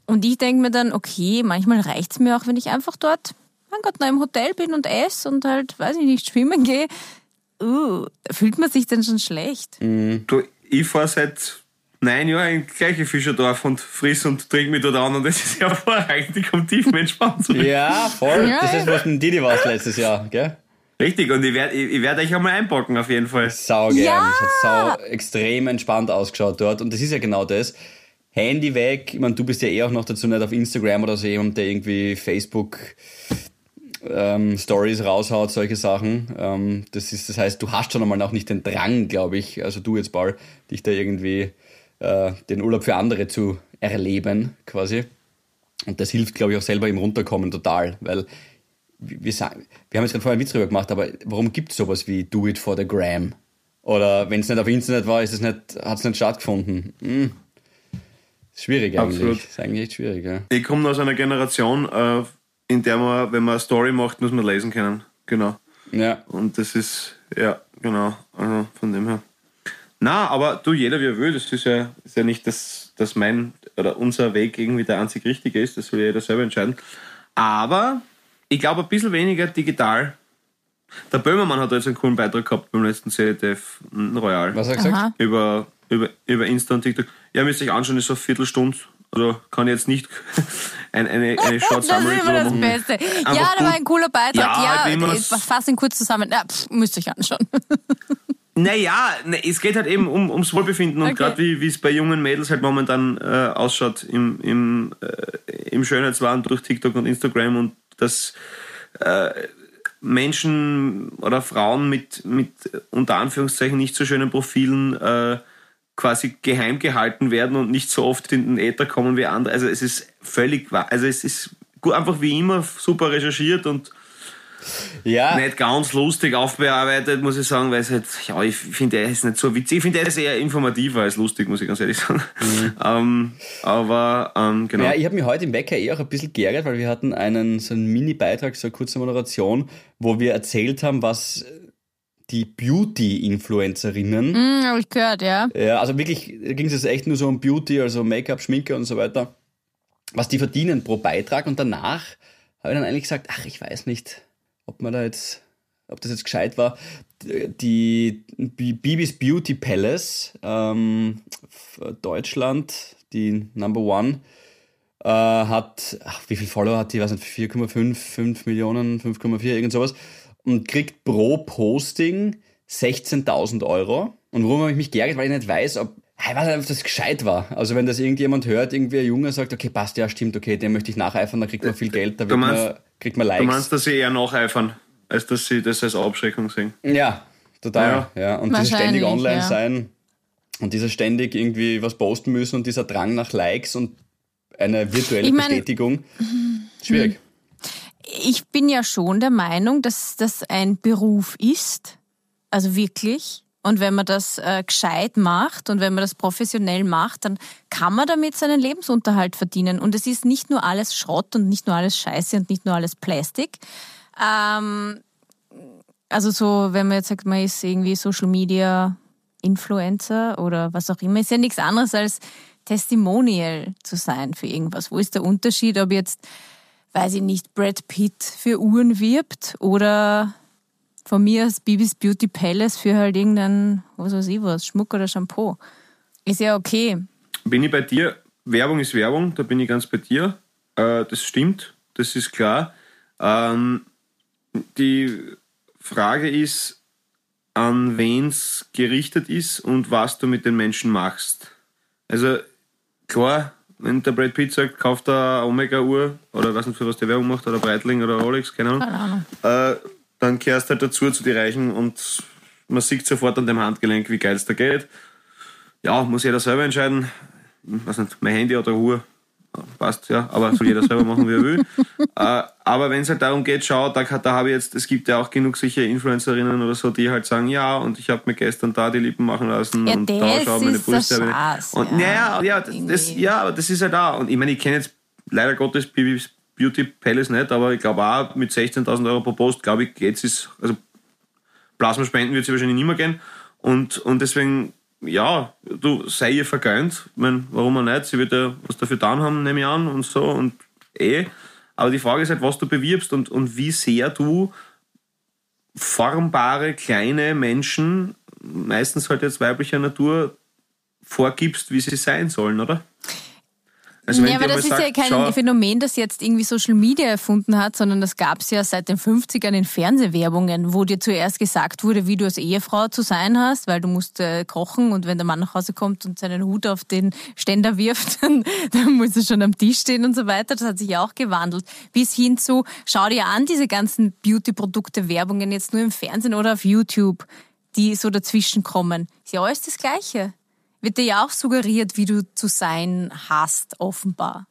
Und ich denke mir dann, okay, manchmal reicht's mir auch, wenn ich einfach dort, mein Gott, noch im Hotel bin und esse und halt, weiß ich nicht, schwimmen gehe. Uh, fühlt man sich dann schon schlecht. du, ich fahre seit neun Jahren in gleiche Fischerdorf und friss und trink mich dort an und das ist hervorragend, [laughs] um tief entspannt zu werden. ja, voll. Ja, Das ist, was mit Didi war letztes Jahr, gell? Richtig, und ich werde ich, ich werd euch einmal einpacken, auf jeden Fall. Sau gern. Ja! Es hat sau extrem entspannt ausgeschaut dort. Und das ist ja genau das. Handy weg. Ich meine, du bist ja eh auch noch dazu nicht auf Instagram oder so jemand, der irgendwie Facebook ähm, Stories raushaut, solche Sachen. Ähm, das ist, das heißt, du hast schon einmal auch nicht den Drang, glaube ich, also du jetzt Paul, dich da irgendwie äh, den Urlaub für andere zu erleben, quasi. Und das hilft, glaube ich, auch selber im Runterkommen total, weil wir, sagen, wir haben jetzt gerade vorher einen Witz drüber gemacht, aber warum gibt es sowas wie Do It for the Gram? Oder wenn es nicht auf Internet war, ist es nicht, hat es nicht stattgefunden. Hm. Schwierig eigentlich. Absolut. Ist eigentlich echt schwierig, ja. Ich komme aus einer Generation, äh, in der man, wenn man eine Story macht, muss man lesen können. Genau. Ja, Und das ist, ja, genau, also von dem her. Na, aber du, jeder wie er will, das ist ja, ist ja nicht, dass, dass mein oder unser Weg irgendwie der einzig richtige ist, das soll ja jeder selber entscheiden. Aber ich glaube, ein bisschen weniger digital. Der Böhmermann hat jetzt einen coolen Beitrag gehabt beim letzten CDF Royal. was hat er gesagt? Über, über, über Insta und TikTok. Ja, müsst ihr euch anschauen, ist so eine Viertelstunde. Also kann ich jetzt nicht [laughs] ein, eine, eine Short Das Summary ist immer das machen. Beste. Einfach ja, da war ein cooler Beitrag. Ja, Ja, ich bin immer ja das- fass ihn kurz zusammen. Ja, pff, müsst ihr euch anschauen. [laughs] Naja, ne, es geht halt eben um, ums Wohlbefinden und Okay. gerade wie wie es bei jungen Mädels halt momentan äh, ausschaut im, im, äh, im Schönheitswahn durch TikTok und Instagram und dass äh, Menschen oder Frauen mit, mit unter Anführungszeichen nicht so schönen Profilen äh, quasi geheim gehalten werden und nicht so oft in den Äther kommen wie andere. Also es ist völlig, wa- also es ist gut, einfach wie immer super recherchiert und Ja, nicht ganz lustig aufbearbeitet, muss ich sagen, weil es halt, ja, ich finde, er ist nicht so witzig. Ich finde, er ist eher informativer als lustig, muss ich ganz ehrlich sagen. Ähm, aber, ähm, genau. Ja, ich habe mich heute im Wecker eh auch ein bisschen geärgert, weil wir hatten einen so einen Mini-Beitrag, so eine kurze Moderation, wo wir erzählt haben, was die Beauty-Influencerinnen, Hm, hab ich gehört, ja. ja, also wirklich ging es echt nur so um Beauty, also Make-up, Schminke und so weiter, was die verdienen pro Beitrag und danach habe ich dann eigentlich gesagt, ach, ich weiß nicht, ob man da jetzt, ob das jetzt gescheit war. Die Bi- Bibis Beauty Palace, ähm, Deutschland, die Number One, äh, hat, ach, wie viel Follower hat die? Ich weiß nicht, 4,5, 5 Millionen, 5,4, irgend sowas. Und kriegt pro Posting 16.000 Euro. Und warum habe ich mich geärgert? Weil ich nicht weiß, ob, ich weiß nicht, ob das gescheit war. Also wenn das irgendjemand hört, irgendwie ein Junge sagt, okay, passt, ja, stimmt, okay, dem möchte ich nacheifern, dann kriegt man viel Geld, da wird meinst- man, kriegt man du Likes. meinst, dass sie eher nacheifern, als dass sie das als Abschreckung sehen? Ja, total. Ja. Ja. Und dieses ständig online ja. sein und dieser ständig irgendwie was posten müssen und dieser Drang nach Likes und eine virtuelle Ich mein- Bestätigung. Schwierig. Ich bin ja schon der Meinung, dass das ein Beruf ist. Also wirklich. Und wenn man das äh, gescheit macht und wenn man das professionell macht, dann kann man damit seinen Lebensunterhalt verdienen. Und es ist nicht nur alles Schrott und nicht nur alles Scheiße und nicht nur alles Plastik. Ähm, also so, wenn man jetzt sagt, man ist irgendwie Social Media Influencer oder was auch immer, ist ja nichts anderes als Testimonial zu sein für irgendwas. Wo ist der Unterschied, ob jetzt, weiß ich nicht, Brad Pitt für Uhren wirbt oder von mir aus Bibis Beauty Palace für halt irgendein, was weiß ich was, Schmuck oder Shampoo. Ist ja okay. Bin ich bei dir? Werbung ist Werbung, da bin ich ganz bei dir. Äh, das stimmt, das ist klar. Ähm, die Frage ist, an wen es gerichtet ist und was du mit den Menschen machst. Also klar, wenn der Brad Pitt sagt, kauft er eine Omega-Uhr oder weiß nicht, für was der Werbung macht, oder Breitling oder Rolex, keine Ahnung, Keine Ahnung. äh, dann kehrst halt dazu zu den Reichen und man sieht sofort an dem Handgelenk, wie geil es da geht. Ja, muss jeder selber entscheiden. Ich weiß nicht, mein Handy oder Uhr. Passt, ja, aber soll jeder selber machen, wie er will. [laughs] äh, aber wenn es halt darum geht, schau, da, da habe ich jetzt, es gibt ja auch genug sicher Influencerinnen oder so, die halt sagen, ja, und ich habe mir gestern da die Lippen machen lassen Ja, und da schau meine Brüste. Spaß, und ja. naja, ja, das, ja, aber das ist halt da. Und ich meine, ich kenne jetzt leider Gottes Bibis Beauty Palace nicht, aber ich glaube auch mit 16.000 Euro pro Post, glaube ich, geht's ist, also Plasmaspenden wird sie wahrscheinlich nicht mehr gehen. Und, und deswegen, ja, du sei ihr vergönnt. Ich mein, warum auch nicht? Sie wird ja was dafür getan haben, nehme ich an, und so und eh. Aber die Frage ist halt, was du bewirbst und, und wie sehr du formbare, kleine Menschen, meistens halt jetzt weiblicher Natur, vorgibst, wie sie sein sollen, oder? Also ja, aber das ist ja sagt, kein schau, Phänomen, das jetzt irgendwie Social Media erfunden hat, sondern das gab es ja seit den 50ern in Fernsehwerbungen, wo dir zuerst gesagt wurde, wie du als Ehefrau zu sein hast, weil du musst äh, kochen und wenn der Mann nach Hause kommt und seinen Hut auf den Ständer wirft, [laughs] dann, dann muss er schon am Tisch stehen und so weiter. Das hat sich ja auch gewandelt. Bis hin zu, schau dir an, diese ganzen Beauty-Produkte, Werbungen jetzt nur im Fernsehen oder auf YouTube, die so dazwischen kommen. Ist ja alles das Gleiche. Wird dir ja auch suggeriert, wie du zu sein hast, offenbar.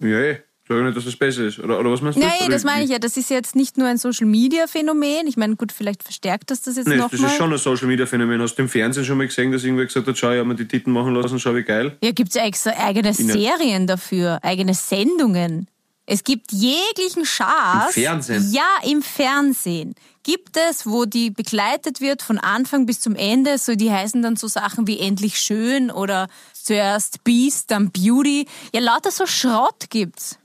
Ja, eh. sag ich nicht, dass das besser ist. Oder, oder was meinst du? Nein, das meine ich ja. Das ist jetzt nicht nur ein Social-Media-Phänomen. Ich meine, gut, vielleicht verstärkt das das jetzt Nee, das ist nochmal. schon ein Social Media Phänomen. Hast du im Fernsehen schon mal gesehen, dass irgendwer gesagt hat, schau, ich hab mir die Titten machen lassen, schau wie geil. Ja, gibt's ja extra eigene Serien dafür, eigene Sendungen. Es gibt jeglichen Schaß. Im Fernsehen? Ja, im Fernsehen. Gibt es, wo die begleitet wird von Anfang bis zum Ende. So, die heißen dann so Sachen wie Endlich Schön oder zuerst Beast, dann Beauty. Ja, lauter so Schrott gibt's.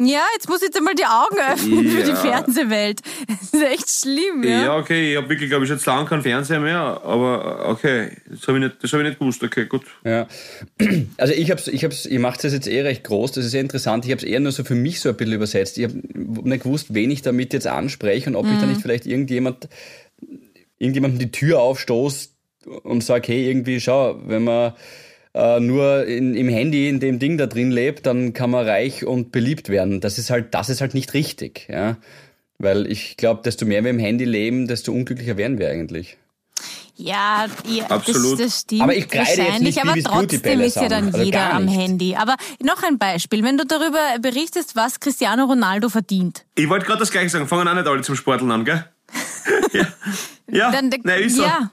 Ja, jetzt muss ich jetzt einmal die Augen öffnen für die Ja. Fernsehwelt. [laughs] Das ist echt schlimm, Ja, ja. okay, ich hab wirklich, glaube ich, jetzt lange keinen Fernseher mehr, aber äh, okay, das habe ich, nicht- das hab ich nicht gewusst. Okay, gut. Ja. [clears throat] Also ich hab's, ich hab's, ihr macht das jetzt eh recht groß, das ist sehr interessant. Ich habe es eher nur so für mich so ein bisschen übersetzt. Ich habe nicht gewusst, wen ich damit jetzt anspreche und ob ich da nicht vielleicht irgendjemand, irgendjemandem die Tür aufstoß und sage, hey, irgendwie, schau, wenn man äh, nur in, im Handy in dem Ding da drin lebt, dann kann man reich und beliebt werden. Das ist halt, das ist halt nicht richtig, ja. Weil ich glaube, desto mehr wir im Handy leben, desto unglücklicher werden wir eigentlich. Ja, ja Absolut. Das, das stimmt Aber ich kreide jetzt wahrscheinlich, nicht aber trotzdem ist ja an. dann Also jeder am. Handy. Aber noch ein Beispiel, wenn du darüber berichtest, was Cristiano Ronaldo verdient. Ich wollte gerade das gleiche sagen, fangen auch nicht alle zum Sporteln an, gell? [laughs] ja, ja. Dann, Nein, ist so. ja,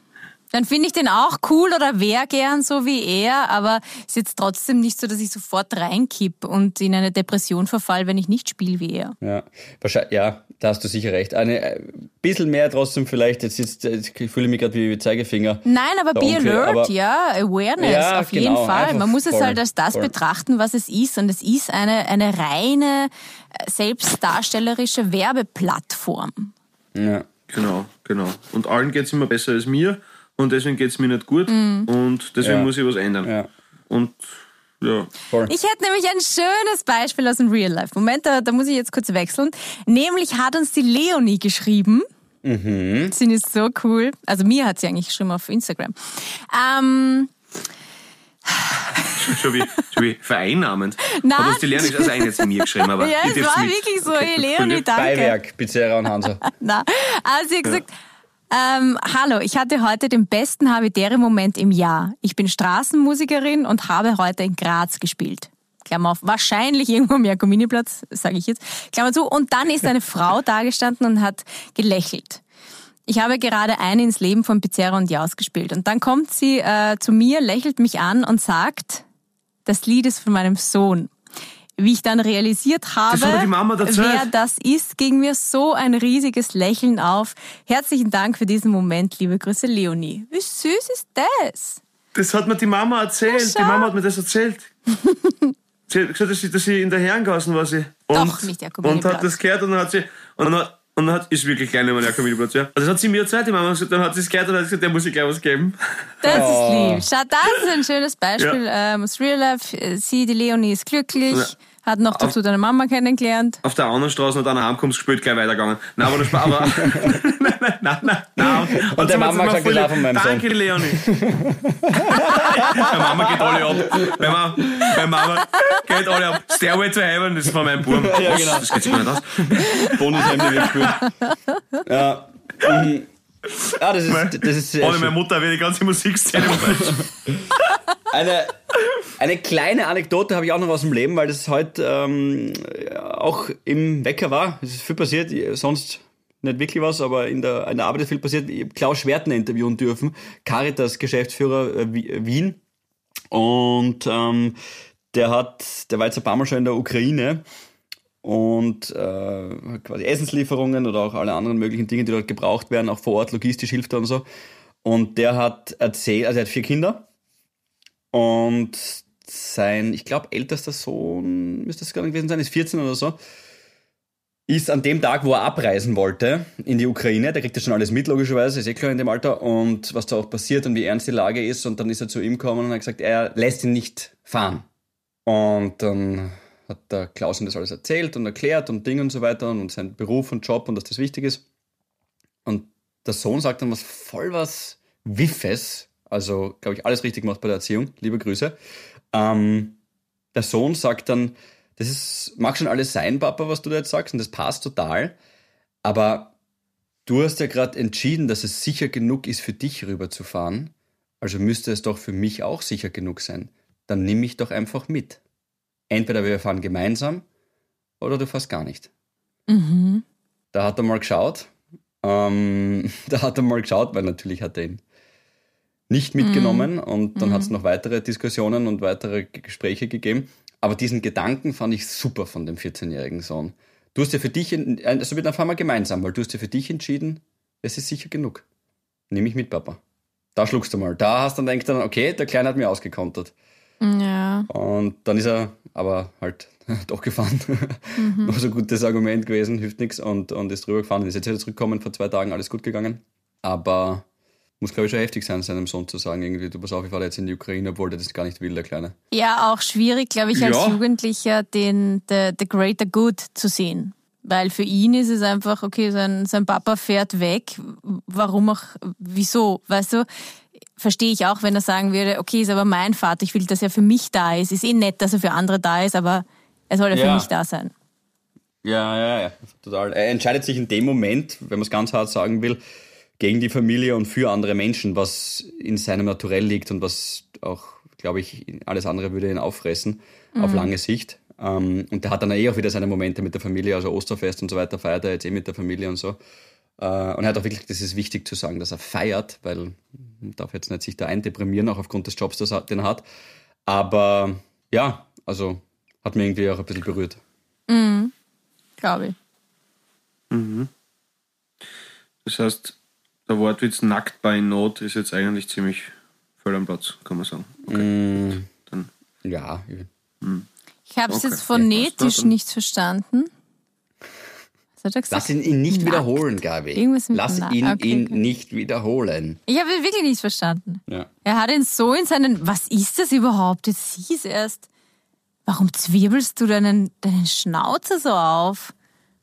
dann finde ich den auch cool oder wär gern so wie er, aber ist jetzt trotzdem nicht so, dass ich sofort reinkipp und in eine Depression verfall, wenn ich nicht spiele wie er. Ja, wahrscheinlich, ja, da hast du sicher recht. Eine äh, bisschen mehr trotzdem vielleicht. Jetzt, jetzt, jetzt ich fühle mich gerade wie Zeigefinger. Nein, aber be Onkel, alert, aber- ja, Awareness, Ja, auf jeden genau, Fall. einfach Man muss es voll, halt als das voll. betrachten, was es ist. Und es ist eine, eine reine äh, selbstdarstellerische Werbeplattform. Ja. Genau, genau. Und allen geht's immer besser als mir und deswegen geht's mir nicht gut Mhm. und deswegen Ja. muss ich was ändern. Ja. Und ja. Voll. Ich hätte nämlich ein schönes Beispiel aus dem Real Life. Moment, da, da muss ich jetzt kurz wechseln. Nämlich hat uns die Leonie geschrieben. Mhm. Sie ist so cool. Also mir hat sie eigentlich geschrieben auf Instagram. Ähm, Schon wie, schon wie vereinnahmend. [laughs] Nein. Hat uns die Lerner also eigentlich zu mir geschrieben, aber [laughs] ja, es war mit. wirklich so. Okay, Hey, Leonie, danke. Beiwerk, Pizzeria und Hansa. [laughs] Na, also sie hat gesagt, ähm, hallo, ich hatte heute den besten Habitäre-Moment im Jahr. Ich bin Straßenmusikerin und habe heute in Graz gespielt. Klammer auf, wahrscheinlich irgendwo am Jakominiplatz, sage ich jetzt. Klammer zu. Und dann ist eine Frau [laughs] dagestanden und hat gelächelt. Ich habe gerade eine ins Leben von Pizzeria und Jaus gespielt. Und dann kommt sie äh, zu mir, lächelt mich an und sagt, das Lied ist von meinem Sohn. Wie ich dann realisiert habe, erzählt. wer das ist, ging mir so ein riesiges Lächeln auf. Herzlichen Dank für diesen Moment, liebe Grüße, Leonie. Wie süß ist das? Das hat mir die Mama erzählt. Die Mama hat mir das erzählt. [laughs] sie hat gesagt, dass sie, dass sie in der Herrengassen war. Sie. Und, Doch, nicht der Und hat das gehört und dann hat sie. Und dann hat, und dann hat, ist wirklich klein immer der Kommuniplatz, ja. Also das hat sie mir erzählt, die Mama. gesagt, Dann hat sie es gehört und hat gesagt, der muss ich gleich was geben. Das Oh. ist lieb. Schau, das ist ein schönes Beispiel. Ähm, aus Real Life, äh, sie, die Leonie, ist glücklich, Ja. Hat noch dazu deine Mama kennengelernt. Auf der anderen Straße und dann heimkommst, gespielt, gleich weitergegangen. Nein, aber das war, aber, nein, [laughs] nein, nein, nein, nein. Und der Mama hat gesagt, ich von meinem Sohn. Danke, Leonie. [laughs] Meine Mama geht alle ab. Meine Mama, meine Mama geht alle ab. Stairway to Heaven, das ist von meinem Buben. Ja, genau. Das geht sich gar nicht aus. Bonushemde wird gespielt. Ja. Mhm. [laughs] Ah, das ist, das ist Ohne meine. Mutter wäre die ganze Musikszene. Eine, eine kleine Anekdote habe ich auch noch aus dem Leben, weil das heute ähm, auch im Wecker war. Es ist viel passiert, sonst nicht wirklich was, aber in der, in der Arbeit ist viel passiert. Ich habe Klaus Schwertner interviewen dürfen, Caritas Geschäftsführer äh, Wi- Wien. Und ähm, der hat, der war jetzt ein paar Mal schon in der Ukraine und äh, quasi Essenslieferungen oder auch alle anderen möglichen Dinge, die dort gebraucht werden, auch vor Ort logistisch hilft er und so. Und der hat erzählt, also er hat vier Kinder und sein, ich glaube, ältester Sohn, müsste gar nicht gewesen sein, ist 14 oder so, ist an dem Tag, wo er abreisen wollte in die Ukraine, der kriegt ja schon alles mit, logischerweise, ist eh klar in dem Alter, und was da auch passiert und wie ernst die Lage ist. Und dann ist er zu ihm gekommen und hat gesagt, er lässt ihn nicht fahren. Und dann hat der Klaus ihm das alles erzählt und erklärt und Dinge und so weiter und sein Beruf und Job und dass das wichtig ist. Und der Sohn sagt dann was voll was Wiffes, also glaube ich alles richtig gemacht bei der Erziehung, liebe Grüße. Ähm, der Sohn sagt dann, das ist, mag schon alles sein, Papa, was du da jetzt sagst, und das passt total, aber du hast ja gerade entschieden, dass es sicher genug ist, für dich rüberzufahren, also müsste es doch für mich auch sicher genug sein. Dann nimm mich doch einfach mit. Entweder wir fahren gemeinsam oder du fährst gar nicht. Da hat er mal geschaut, ähm, [laughs] da hat er mal geschaut, weil natürlich hat er ihn nicht mitgenommen und dann hat es noch weitere Diskussionen und weitere Gespräche gegeben. Aber diesen Gedanken fand ich super von dem 14-jährigen Sohn. Du hast ja für dich, also dann fahren wir gemeinsam, weil du hast ja für dich entschieden, es ist sicher genug. Nimm mich mit, Papa. Da schluckst du mal. Da hast du dann denkt dann, okay, der Kleine hat mir ausgekontert. Ja. Und dann ist er aber halt [laughs] doch gefahren. Noch so ein gutes Argument gewesen, hilft nichts und, und ist drüber gefahren. Ist jetzt wieder zurückgekommen, vor zwei Tagen alles gut gegangen. Aber muss, glaube ich, schon heftig sein, seinem Sohn zu sagen, irgendwie, du pass auf, ich fahre jetzt in die Ukraine, obwohl der das gar nicht will, der Kleine. Ja, auch schwierig, glaube ich, als Ja. Jugendlicher den the, the greater good zu sehen. Weil für ihn ist es einfach, okay, sein, sein Papa fährt weg. Warum auch, wieso? Weißt du, verstehe ich auch, wenn er sagen würde, okay, ist aber mein Vater, ich will, dass er für mich da ist. Ist eh nett, dass er für andere da ist, aber er soll ja, für mich da sein. Ja, ja, ja, total. Er entscheidet sich in dem Moment, wenn man es ganz hart sagen will, gegen die Familie und für andere Menschen, was in seinem Naturell liegt und was auch, glaube ich, alles andere würde ihn auffressen auf lange Sicht. Ähm, und der hat dann eh auch wieder seine Momente mit der Familie, also Osterfest und so weiter, feiert er jetzt eh mit der Familie und so. Äh, und er hat auch wirklich, das ist wichtig zu sagen, dass er feiert, weil darf jetzt nicht sich da eindeprimieren, auch aufgrund des Jobs, das er- den er hat. Aber ja, also hat mir irgendwie auch ein bisschen berührt. Glaube ich. Das heißt, der Wortwitz nackt bei Not ist jetzt eigentlich ziemlich voll am Platz, kann man sagen. Okay. Dann, Ja, Ich habe es Okay. jetzt phonetisch Ja, nicht verstanden. Hat er gesagt? Lass ihn, ihn nicht Nackt. wiederholen, Gabi. Irgendwas mit Lass ihn okay, ihn okay. nicht wiederholen. Ich habe ihn wirklich nicht verstanden. Ja. Er hat ihn so in seinen. Was ist das überhaupt? Jetzt hieß erst. Warum zwirbelst du deinen, deinen Schnauzer so auf?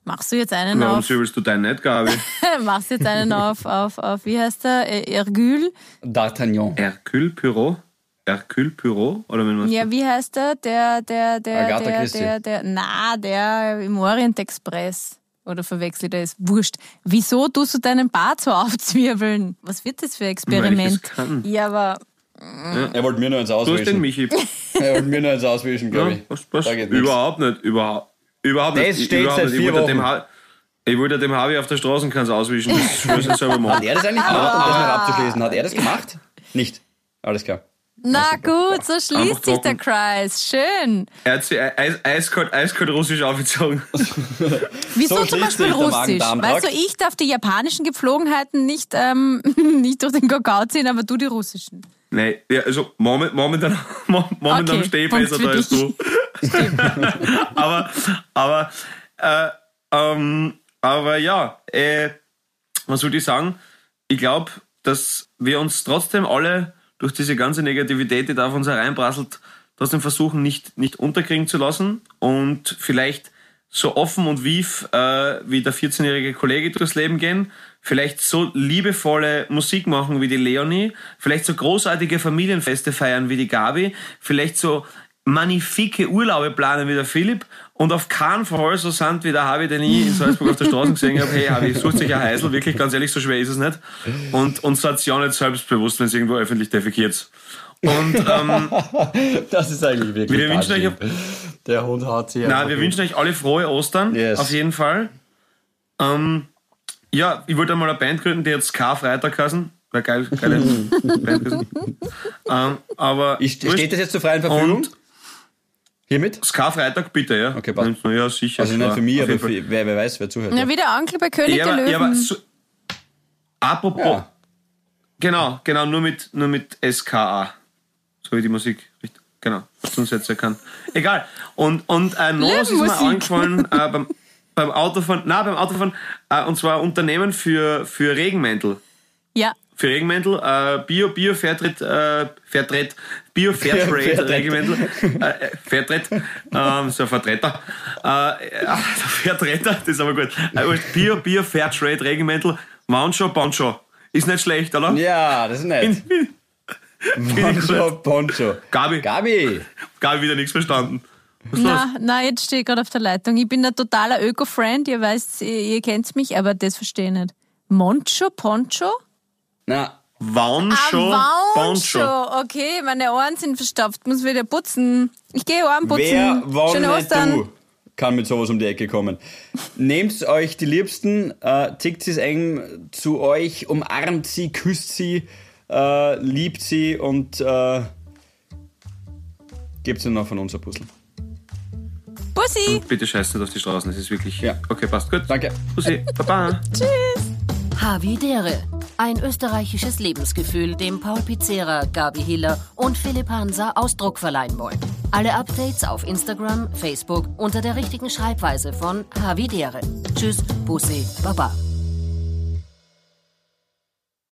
Machst du jetzt einen warum auf. zwiebelst du deinen nicht, Gabi? [laughs] machst du jetzt einen auf, auf, auf, wie heißt der? Ergül? D'Artagnan. Hercule Poirot? Hercule Poirot? Oder wenn man Ja, wie heißt der? Der, der, der, Agatha der, Christie. der, der, na, der im Orient Express. Oder verwechselt er es? Wurscht. Wieso tust du deinen Bart so aufzwirbeln? Was wird das für ein Experiment? Ja, aber Er wollte mir nur eins Du hast den auswischen. Michi. Er wollte mir nur eins auswischen, Ja, glaube ich. was, was? Da geht nichts. Überhaupt nicht. Überhaupt, überhaupt Das nicht. Ich- steht überhaupt seit nicht. Ich vier wollte dem Wochen. Ha- Ich wollte dem Harvey auf der Straßenkante auswischen. Das er selber Hat machen. er das eigentlich gemacht, um das noch abzuschließen? Hat er das gemacht? Nicht. Alles klar. Na gut, so schließt sich der. Kreis. Schön. Er hat sich eis, eiskalt, eiskalt russisch aufgezogen. [laughs] Wieso So zum Beispiel Russisch? Weißt du, ich darf die japanischen Gepflogenheiten nicht, ähm, [laughs] nicht durch den Kakao ziehen, aber du die russischen. Nein, ja, also moment, momentan, [laughs] mo- momentan Okay, stehe ich besser da als du. aber, aber, äh, ähm, aber ja, äh, was würde ich sagen? Ich glaube, dass wir uns trotzdem alle durch diese ganze Negativität, die da auf uns hereinprasselt, trotzdem versuchen, nicht, nicht unterkriegen zu lassen und vielleicht so offen und wief äh, wie der 14-jährige Kollege durchs Leben gehen, vielleicht so liebevolle Musik machen wie die Leonie, vielleicht so großartige Familienfeste feiern wie die Gabi, vielleicht so magnifike Urlaube planen wie der Philipp und auf keinen Fall so sind wie der Harvey, den ich in Salzburg auf der Straße gesehen habe, hey Harvey, sucht sich ein Heisel, wirklich ganz ehrlich, so schwer ist es nicht. Und, und seid ja nicht selbstbewusst, wenn es irgendwo öffentlich defekiert. Und ähm, [laughs] Das ist eigentlich wirklich. Wir wünschen euch-. Der Hund hat sich. na, einfach wir wünschen euch alle frohe Ostern, Yes. auf jeden Fall. Ähm, ja, ich wollte mal eine Band gründen, die jetzt Karfreitag heißen. Wäre geil, geile [laughs] Band ähm, aber steht das jetzt zur freien Verfügung? Und Hiermit? Karfreitag bitte, ja. Okay, passt. Ja, sicher. Also nicht für mich, aber für, wer, wer weiß, wer zuhört. Ja, wie der Onkel bei König Ja, der aber, ja, aber Löwen. so, apropos, Ja. genau, genau, nur mit, nur mit SKA. So wie die Musik, richtig, genau, sonst jetzt erkannt. Egal. Und, und äh, noch was ist mir eingefallen äh, beim, beim Autofahren, na beim Autofahren, äh, und zwar ein Unternehmen für, für Regenmäntel. Ja. Für Regenmäntel, äh, Bio, Bio, Fairtrade, äh, Fairtrade, Bio, [laughs] Fairtrade Fairtrade. Regenmäntel, [laughs] äh, äh, Fairtrade, ähm, so ein Vertreter, äh, äh, Vertreter, das ist aber gut, äh, wurscht. Bio, Bio, Fairtrade Regenmäntel, Mancho, Poncho, ist nicht schlecht, oder? Ja, das ist nett. Poncho, Poncho. Gabi, Gabi! Gabi wieder nichts verstanden. Was los? Na, na, jetzt stehe ich gerade auf der Leitung. Ich bin ein totaler Öko-Friend, ihr weißt, ihr, ihr kennt mich, aber das verstehe ich nicht. Moncho, Poncho? Na, Wancho, ah. Wancho. Okay, meine Ohren sind verstopft, muss wieder putzen. Ich gehe Ohren putzen. wer, wann Schöne nicht Ostern. du, kann mit sowas um die Ecke kommen. Nehmt euch die Liebsten, äh, tickt sie eng zu euch, umarmt sie, küsst sie, äh, liebt sie und äh, gebt ihnen noch von uns ein Puzzle. Bussi. Bitte scheiß nicht auf die Straßen, das ist wirklich... Ja. Okay, passt, gut. Danke. Pussy, Baba. [laughs] Havidere. Ein österreichisches Lebensgefühl, dem Paul Pizzera, Gabi Hiller und Philipp Hansa Ausdruck verleihen wollen. Alle Updates auf Instagram, Facebook unter der richtigen Schreibweise von Havidere. Tschüss, Bussi, Baba.